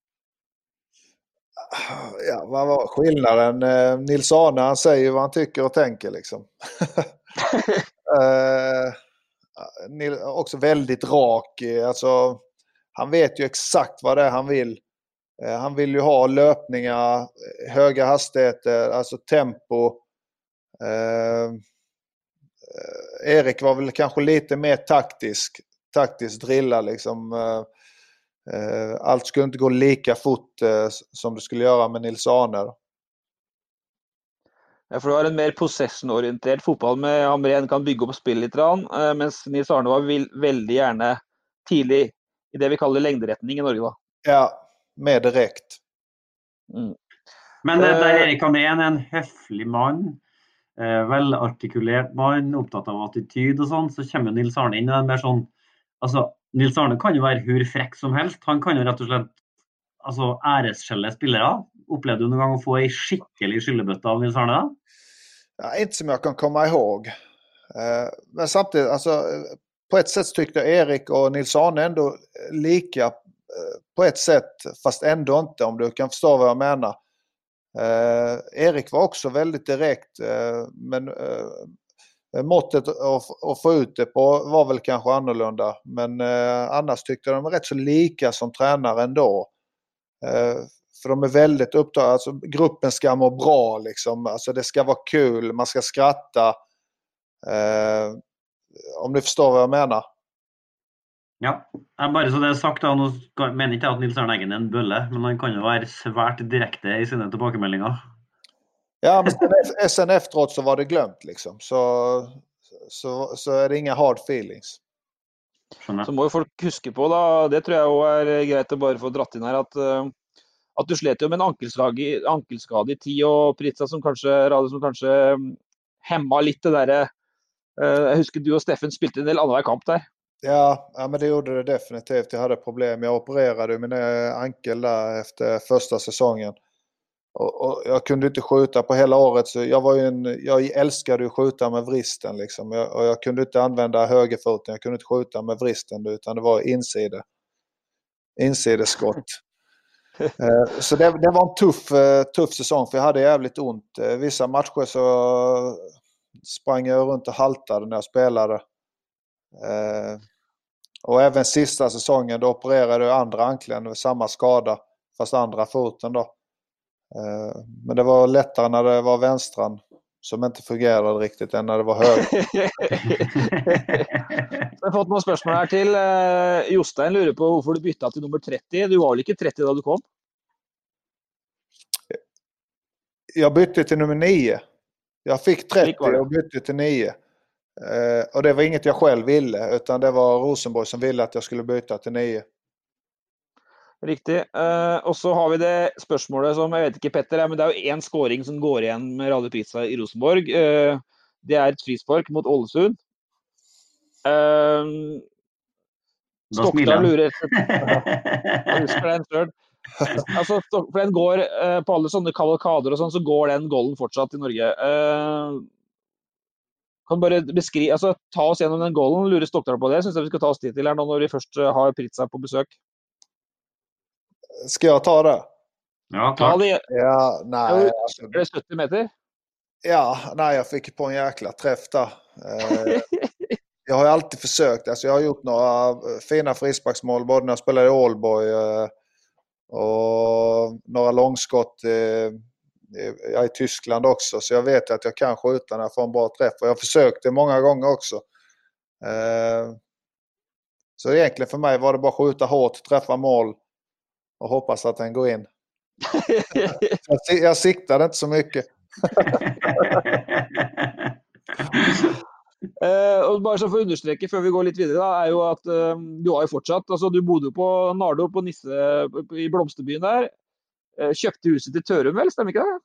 B: Ja, vad var skillnaden? Eh, Nils Arne han säger vad han tycker och tänker liksom. eh, också väldigt rak. Alltså, han vet ju exakt vad det är han vill. Eh, han vill ju ha löpningar, höga hastigheter, alltså tempo. Eh, Erik var väl kanske lite mer taktisk, taktiskt drillad liksom. Eh, allt skulle inte gå lika fort eh, som det skulle göra med Nils Arne.
A: Ja, for Du har en mer possession-orientert fotball med Hamrén kan bygge opp spill litt, eh, mens Nils Arne var veldig gjerne tidlig i det vi kaller lengderetning i Norge. da.
B: Ja, mer direkt.
C: Mm. Men det der Erik Hamrén er en høflig mann, velartikulert mann, opptatt av attityd og sånn, så kommer Nils Arne inn og er mer sånn altså, Nils Arne kan jo være hur frekk som helst. Han kan jo rett og slett altså, æresskjelle spillere. Opplevde du noen gang å få ei skikkelig skyllebøtte av Nils Arne?
B: Ja, inte som jag kan komma ihåg. Eh, men samtidigt, alltså, på ett sätt tyckte jag Erik och Nils Arne ändå lika eh, på ett sätt, fast ändå inte om du kan förstå vad jag menar. Eh, Erik var också väldigt direkt, eh, men eh, Eh, måttet att få ut det på var väl kanske annorlunda. Men eh, annars tyckte jag de var rätt så lika som tränare ändå. Eh, för de är väldigt upptagna. Alltså, gruppen ska må bra liksom. Alltså, det ska vara kul, man ska skratta. Eh, om du förstår vad jag menar.
C: Ja, bara så det är sagt, da, menar mener inte att Nils Arne Eggen är en bølle, men han kan ju vara svært direkt i sina tilbakemeldinger.
B: Ja, men sen efteråt så var det glömt liksom. Så, så, så är det inga hard feelings.
A: Så må jo folk huske på, da, det tror jeg òg er greit å bare få dratt inn her, at, eh, at du slet jo med en ankelskade i tid, og Pritza som kanskje, Rade, som kanskje mm, hemma litt det derre eh, Jeg husker du og Steffen spilte en del annenhver kamp der.
B: Ja, ja, men det gjorde det definitivt. Jag hade problem. Jag opererade min ankel där efter första säsongen. Och, och, jag kunde inte skjuta på hela året. Så jag, var en, jag älskade att skjuta med vristen. Liksom. Jag, och jag kunde inte använda högerfoten. Jag kunde inte skjuta med vristen utan det var inside. Insideskott. Eh, så det, det, var en tuff, eh, tuff säsong för jag hade jävligt ont. Eh, vissa matcher så sprang jag runt och haltade när jag spelade. Och även sista säsongen då opererade jag andra ankeln, samma skada fast andra foten då. Eh, men det var lättare när det var vänstran som inte fungerade riktigt än när det var höger.
A: Jag har fått några frågor här till. Eh, Jostein lurer på varför du bytte till nummer 30. Du var väl inte 30 när du kom?
B: Jag bytte till nummer 9. Jag fick 30 och bytte till 9. Eh, och det var inget jag själv ville utan det var Rosenborg som ville att jag skulle byta till 9.
A: Riktig. Uh, og så har vi det spørsmålet som jeg vet ikke, Petter, men det er jo én skåring som går igjen med Radio Pizza i Rosenborg. Uh, det er et frispark mot Ålesund. Uh, Stokdal lurer Jeg husker den sjøl. Altså, for den går På alle sånne kavalkader og sånn, så går den golden fortsatt i Norge. Kan bare beskrive, altså Ta oss gjennom den goalen. Lurer Stokdal på det? Syns jeg vi skal ta oss tid til her nå når vi først eh, har Pritza på besøk.
B: Ska jag ta det?
C: Ja,
A: Ta det,
B: Ja, nej. Alltså,
A: er det 70 meter?
B: ja, nej, jag fick på en jäkla träff där. Eh, jag har alltid försökt. Alltså, jag har gjort några fina frisparksmål både när jag spelade i Ålborg eh, och några långskott eh, i, i Tyskland också. Så jag vet att jag kan skjuta när jag får en bra träff. Och jag har försökt det många gånger också. Eh, så egentligen för mig var det bara att skjuta hårt, träffa mål och hoppas att den går in. Jag, jag siktade inte så mycket.
A: Eh, og bare så For å understreke før vi går litt videre, da, er jo at eh, du har jo fortsatt altså Du bodde jo på Nardo, på Nisse, i blomsterbyen der. Eh, kjøpte huset til Tørum, vel? Stemmer ikke det?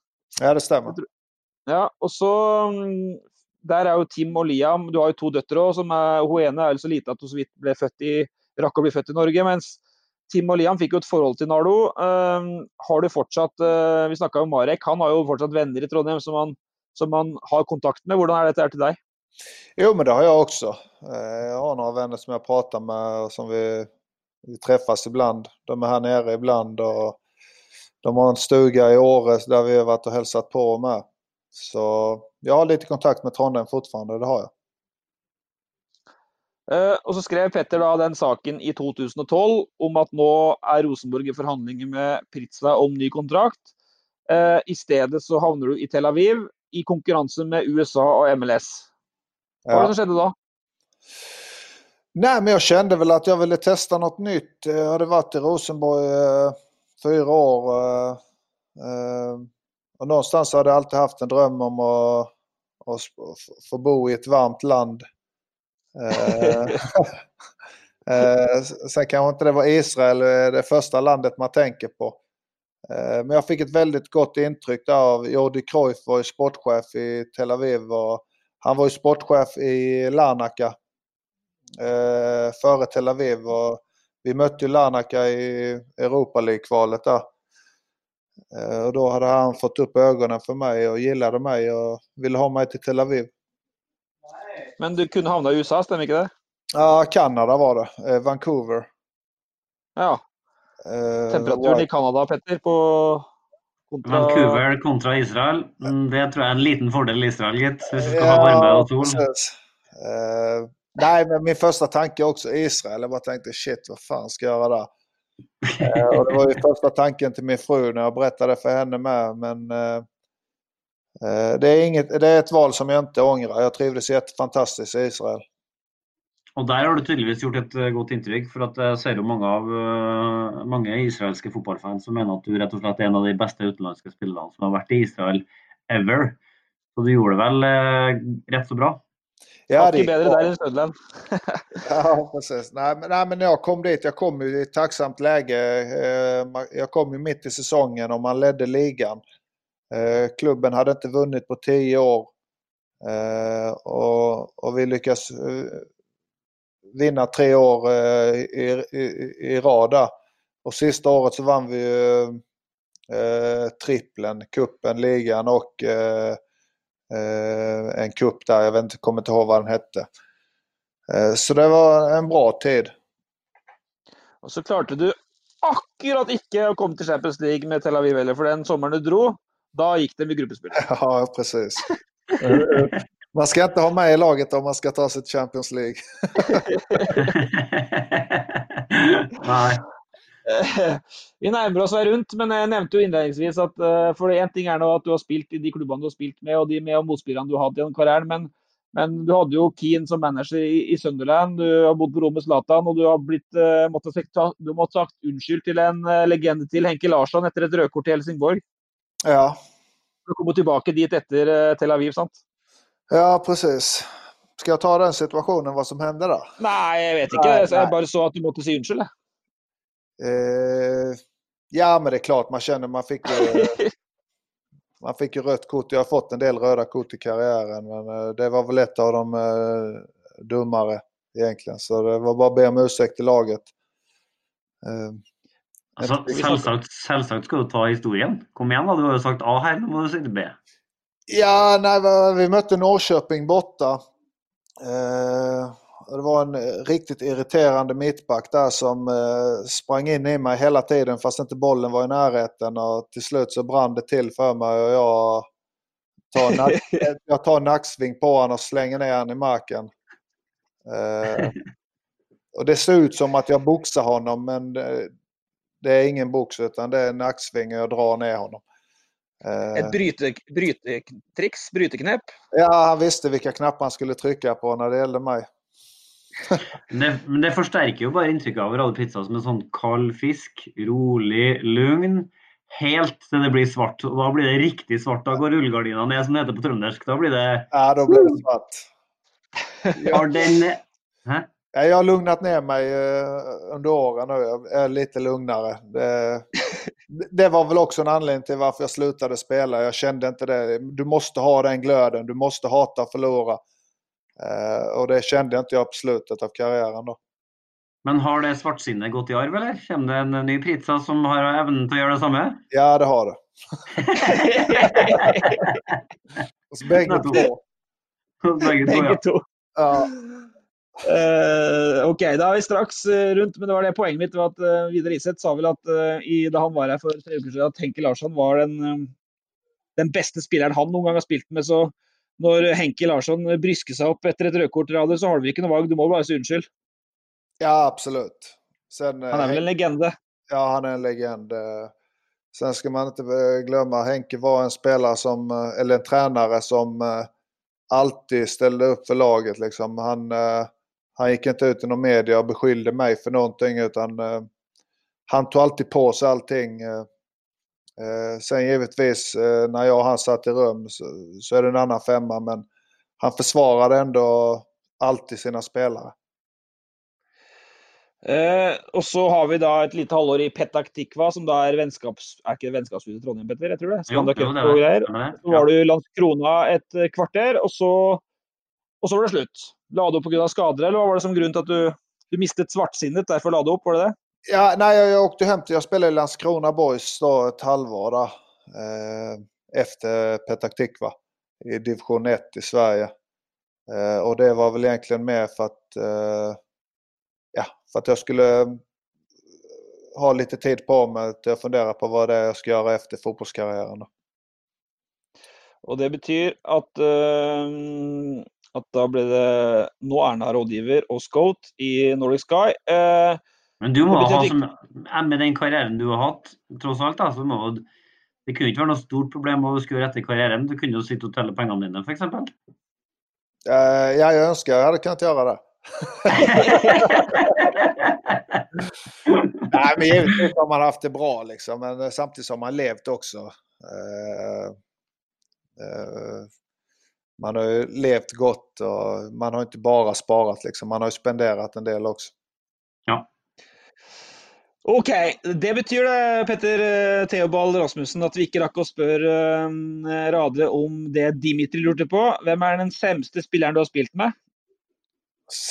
B: Ja, det stämmer.
A: Ja, og så mm, Der er jo Tim og Liam. Du har jo to døtre òg. Hun ene er jo så lite at hun så vidt ble født i, rakk å bli født i Norge. Mens Tim og Liam fikk jo et forhold til Nardo. Ehm, har du fortsatt eh, Vi snakka om Marek. Han har jo fortsatt venner i Trondheim som han, som han har kontakt med. Hvordan er dette her til deg?
B: Jo, men det har jag också. Eh, jag har några vänner som jag pratar med och som vi, vi träffas ibland. De är här nere ibland och de har en stuga i Åre där vi har varit och hälsat på med. Så jag har lite kontakt med Trondheim fortfarande, det har jag.
A: Eh, og så skrev Petter da den saken i 2012 om at nå er Rosenborg i forhandlinger med Pritza om ny kontrakt. Eh, I stedet så havner du i Tel Aviv i konkurranse med USA og MLS. Hva var det som skjedde da?
B: Nej, men jag kände väl att jag ville testa något nytt. Jag hade varit i Rosenborg eh, fyra år. Eh, eh, och någonstans hade jag alltid haft en dröm om att, att få bo i ett varmt land. Eh, eh sen kanske inte det var Israel eh, det första landet man tänker på. Eh, men jag fick ett väldigt gott intryck där av Jordi Cruyff var ju sportchef i Tel Aviv och han var ju sportchef i Larnaca eh, före Tel Aviv. Och vi mötte ju Larnaca i Europa League-kvalet där. Eh, och då hade han fått upp ögonen för mig och gillade mig och ville ha mig till Tel Aviv.
A: Men du kunne havna i USA, stemmer ikke det?
B: Ja, Kanada var det. Eh, Vancouver.
A: Ja.
B: Eh,
A: Temperaturen i Canada, Petter, på kontra
C: Vancouver kontra Israel. Mm, Det tror jeg er en liten fordel Israel, gitt. Hvis du skal ha varme og sol.
B: Eh, nej, men min första tanke är också Israel. Jag bara tänkte shit, vad fan ska jag göra där? Eh, och det var ju första tanken till min fru när jag berättade för henne med. Men eh, det, är inget, det är ett val som jag inte ångrar. Jag trivdes jättefantastiskt i Israel.
C: Og der har du tydeligvis gjort et eh, godt inntrykk. For at jeg ser jo mange av eh, mange israelske fotballfans som mener at du rett og slett er en av de beste utenlandske spillerne som har vært i Israel ever. Så du gjorde eh, rett så bra.
B: Ja, det gick bra.
A: der enn Søderland.
B: Ja, precis. Nej men, nej, men jag kom dit, jag kom ju i ett tacksamt läge. Eh, Jag kom ju mitt i säsongen och man ledde ligan. Eh, klubben hade inte vunnit på tio år. Eh, och, och vi lyckas eh, vinna tre år i, i, i rad där. Och sista året så vann vi ju eh, trippeln, kuppen, ligan och eh, en kupp där. Jag vet inte, kommer inte ihåg vad den hette. Eh, Så det var en bra tid.
A: Och så klarade du akkurat inte att komma till Champions League med Tel Aviv eller för den sommaren du drog da gikk det med gruppespill.
B: Ja, precis. Eh, Man ska inte ha med i laget om man ska ta sig till Champions League.
A: Eh, Vi nærmer oss rundt, men jeg nevnte jo innledningsvis at eh, for én ting er nå at du har spilt i de klubbene du har spilt med, og de med og motspillerne du har hatt gjennom karrieren, men, men du hadde jo Keane som manager i, i Sunderland, du har bodd på rom med Zlatan, og du har blitt, eh, måtte, sagt- ta, du måtte sagt unnskyld til en eh, legende til Henke Larsson etter et rødkort til Helsingborg.
B: Ja,
A: Du kommer tilbake dit etter eh, Tel Aviv, sant?
B: ja precis. Ska jag ta den situationen, vad som hände där?
A: Nei, jeg vet ikke.
B: Nei,
A: Så jeg
B: nei.
A: bare så at du si unnskyld. jeg.
B: Eh, ja, men det är klart man känner man fick ju, man fick ju rött kort. Jag har fått en del röda kort i karriären, men eh, det var väl ett av de eh, dummare egentligen. Så det var bara att be om ursäkt till laget. Eh,
C: Altså, selvsagt, selvsagt skal du ta historien. Kom igjen, da. Du har jo sagt A her, nå må du si B.
B: Ja, nej, va- vi mötte Norrköping borta. Eh, det var en riktigt irriterande mittback där som eh, sprang in i mig hela tiden fast inte bollen var i närheten och till slut så brann det till för mig och jag tar, nack, jag tar nacksving på honom och slänger ner honom i marken. Eh, och det ser ut som att jag boxar honom men det, är ingen box utan det är nacksving och jag drar ner honom.
A: Ett bryte, brytetricks, bryteknep?
B: Ja, han visste vilka knappar han skulle trycka på när det gällde mig.
C: det, men det förstärker ju bara intrycket av Radio Pizza som en sån kall fisk. Rolig, lugn. Helt till det blir svart. Och då blir det riktigt svart. Då går rullgardinen ner som det heter på tröndersk. Då blir det...
B: Ja, då blir det svart.
C: Har den...
B: Hä? Jag har lugnat ner mig eh, under åren nu. Jag är lite lugnare. Det, det, var väl också en anledning till varför jag slutade spela. Jag kände inte det. Du måste ha den glöden. Du måste hata att förlora. Eh, och det kände inte jag på slutet av karriären då.
C: Men har det svartsinne gått i arv eller? Kommer det en ny pizza som har till att göra detsamma?
B: Ja, det har det. Hos bägge två.
A: Bägge två.
B: Ja.
A: Uh, ok, da er vi straks uh, rundt, men det var det poenget mitt. var at uh, Vidar Iseth sa vel at i, da han var her for tre uker siden, at Henke Larsson var den, den beste spilleren han noen gang har spilt med. Så når Henke Larsson brysker seg opp etter et rødkort, så har du ikke noe valg. Du må bare si unnskyld.
B: Ja, absolut. Sen,
A: han är väl en legende?
B: Ja, han är en legend. Sen ska man inte glömma, Henke var en spelare som, eller en tränare som alltid ställde upp för laget. Liksom. Han, han gick inte ut i någon media och beskyllde mig för någonting utan eh, han tog alltid på sig allting. Eh, eh sen givetvis eh, när jag och han satt i rum så, så, är det en annan femma men han försvarade ändå alltid sina spelare.
A: Eh, og så har vi da et lite halvår i Petak Tikva, som da er vennskaps... Er ikke vennskapshuset Trondheim, Petter? Jeg tror det.
C: Jo, jo, det, det,
A: det. Så var du i Landskrona et eh, kvarter, og så, og så var det slutt. La du opp pga. skador eller vad var det som grund till att du, du mistet svartsinnet? Därför la du upp, var det det?
B: Ja, nej, jag, jag åkte hem till, jag spelade i Landskrona Boys då ett halvår där, eh, efter Petak Tikva i division 1 i Sverige. Eh, och det var väl egentligen mer för att, eh, ja, för att jag skulle ha lite tid på mig att fundera på vad det är jag ska göra efter fotbollskarriären.
A: Och det betyder att uh, at da ble det Nå er han rådgiver og scout i Nordic Sky. Eh,
C: Men du må ha, som, med den karrieren du har hatt, tross alt, da, så må det kunne ikke være noe stort problem å skulle etter karrieren. Du kunne jo sitte og telle pengene dine, f.eks.
B: Uh, ja, jag önskar jag hade kunnat göra det. Nej, men givetvis har man haft det bra liksom, men samtidigt har man levt också. Uh, uh, man har ju levt gott och man har inte bara sparat liksom. Man har ju spenderat en del också.
C: Ja.
A: Ok, det betyr det, Petter eh, Theobald Rasmussen, at vi ikke rakk å spørre uh, Radle om det Dimitri lurte på. Hvem er den sämste spelaren du har spilt med?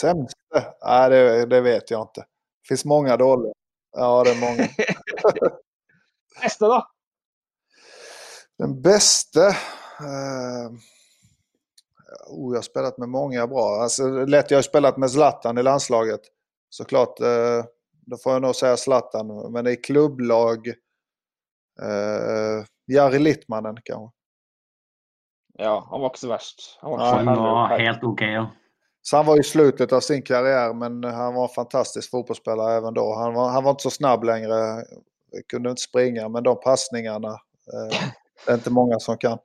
B: Sämste? Nej, det, det vet jag inte. Det finns många dåliga. Ja, det är många.
A: Bästa då?
B: Den bästa? Uh oh, jag har spelat med många bra. Alltså, lätt, jag har spelat med Zlatan i landslaget. Såklart, eh, då får jag nog säga Zlatan. Men i klubblag, eh, Jari Littmanen kanske.
A: Ja, han var inte så värst.
C: Han var, ja, han var helt okej. Okay, ja.
B: Så han var i slutet av sin karriär, men han var en fantastisk fotbollsspelare även då. Han var, han var inte så snabb längre, kunde inte springa, men de passningarna, eh, det är inte många som kan.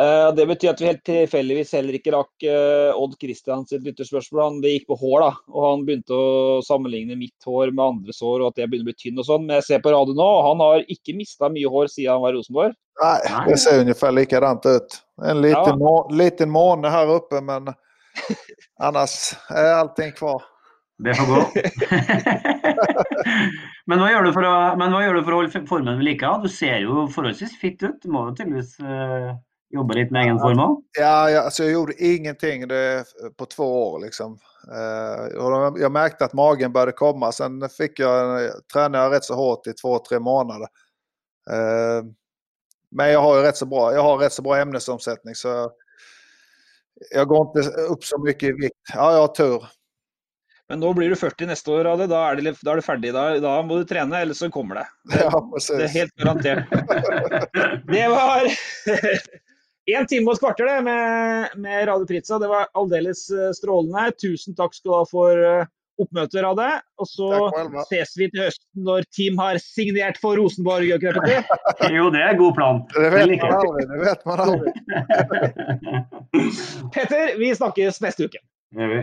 A: Uh, det betyr at vi helt tilfeldigvis heller ikke rakk uh, Odd Kristians lytterspørsmål. Det gikk på hår, da. Og han begynte å sammenligne mitt hår med andres hår, og at jeg begynner å bli tynn og sånn. Men jeg ser på radio nå, og han har ikke mista mye hår siden han var i Rosenborg.
B: Nej, det ser ungefär likadant ut. En liten, ja. må, liten måne här uppe, men annars är allting kvar.
C: Det får gå. men, hva gjør du for å, men hva gjør du for å holde formen ved like? Du ser jo forholdsvis fitt ut. Du må jo tydeligvis uh Jobba lite med egen form
B: också? Ja, jag, alltså jag gjorde ingenting det, på två år. Liksom. Eh, och jag märkte att magen började komma. Sen fick jag, tränade jag rätt så hårt i två, tre månader. Eh, men jag har ju rätt så bra, jag har rätt så bra ämnesomsättning. Så jag går inte upp så mycket i vikt. Ja, jag har tur.
A: Men nå blir du 40 neste år, Ade. Da er, det, da er du ferdig. Da, da må du trene, ellers så kommer det. Det,
B: Ja,
A: det er helt garantert. Det var én time og et kvarter det med, med Radio Pizza. Det var aldeles eh, strålende. Tusen takk skal du ha for eh, oppmøtet, Rade. Og så ses vi til høsten når Team har signert for Rosenborg.
C: Jo, det er god plan.
B: Det vet man
C: jeg.
B: aldrig. Det vet man aldrig.
A: Petter, vi snakkes neste uke.
C: Det gjør vi.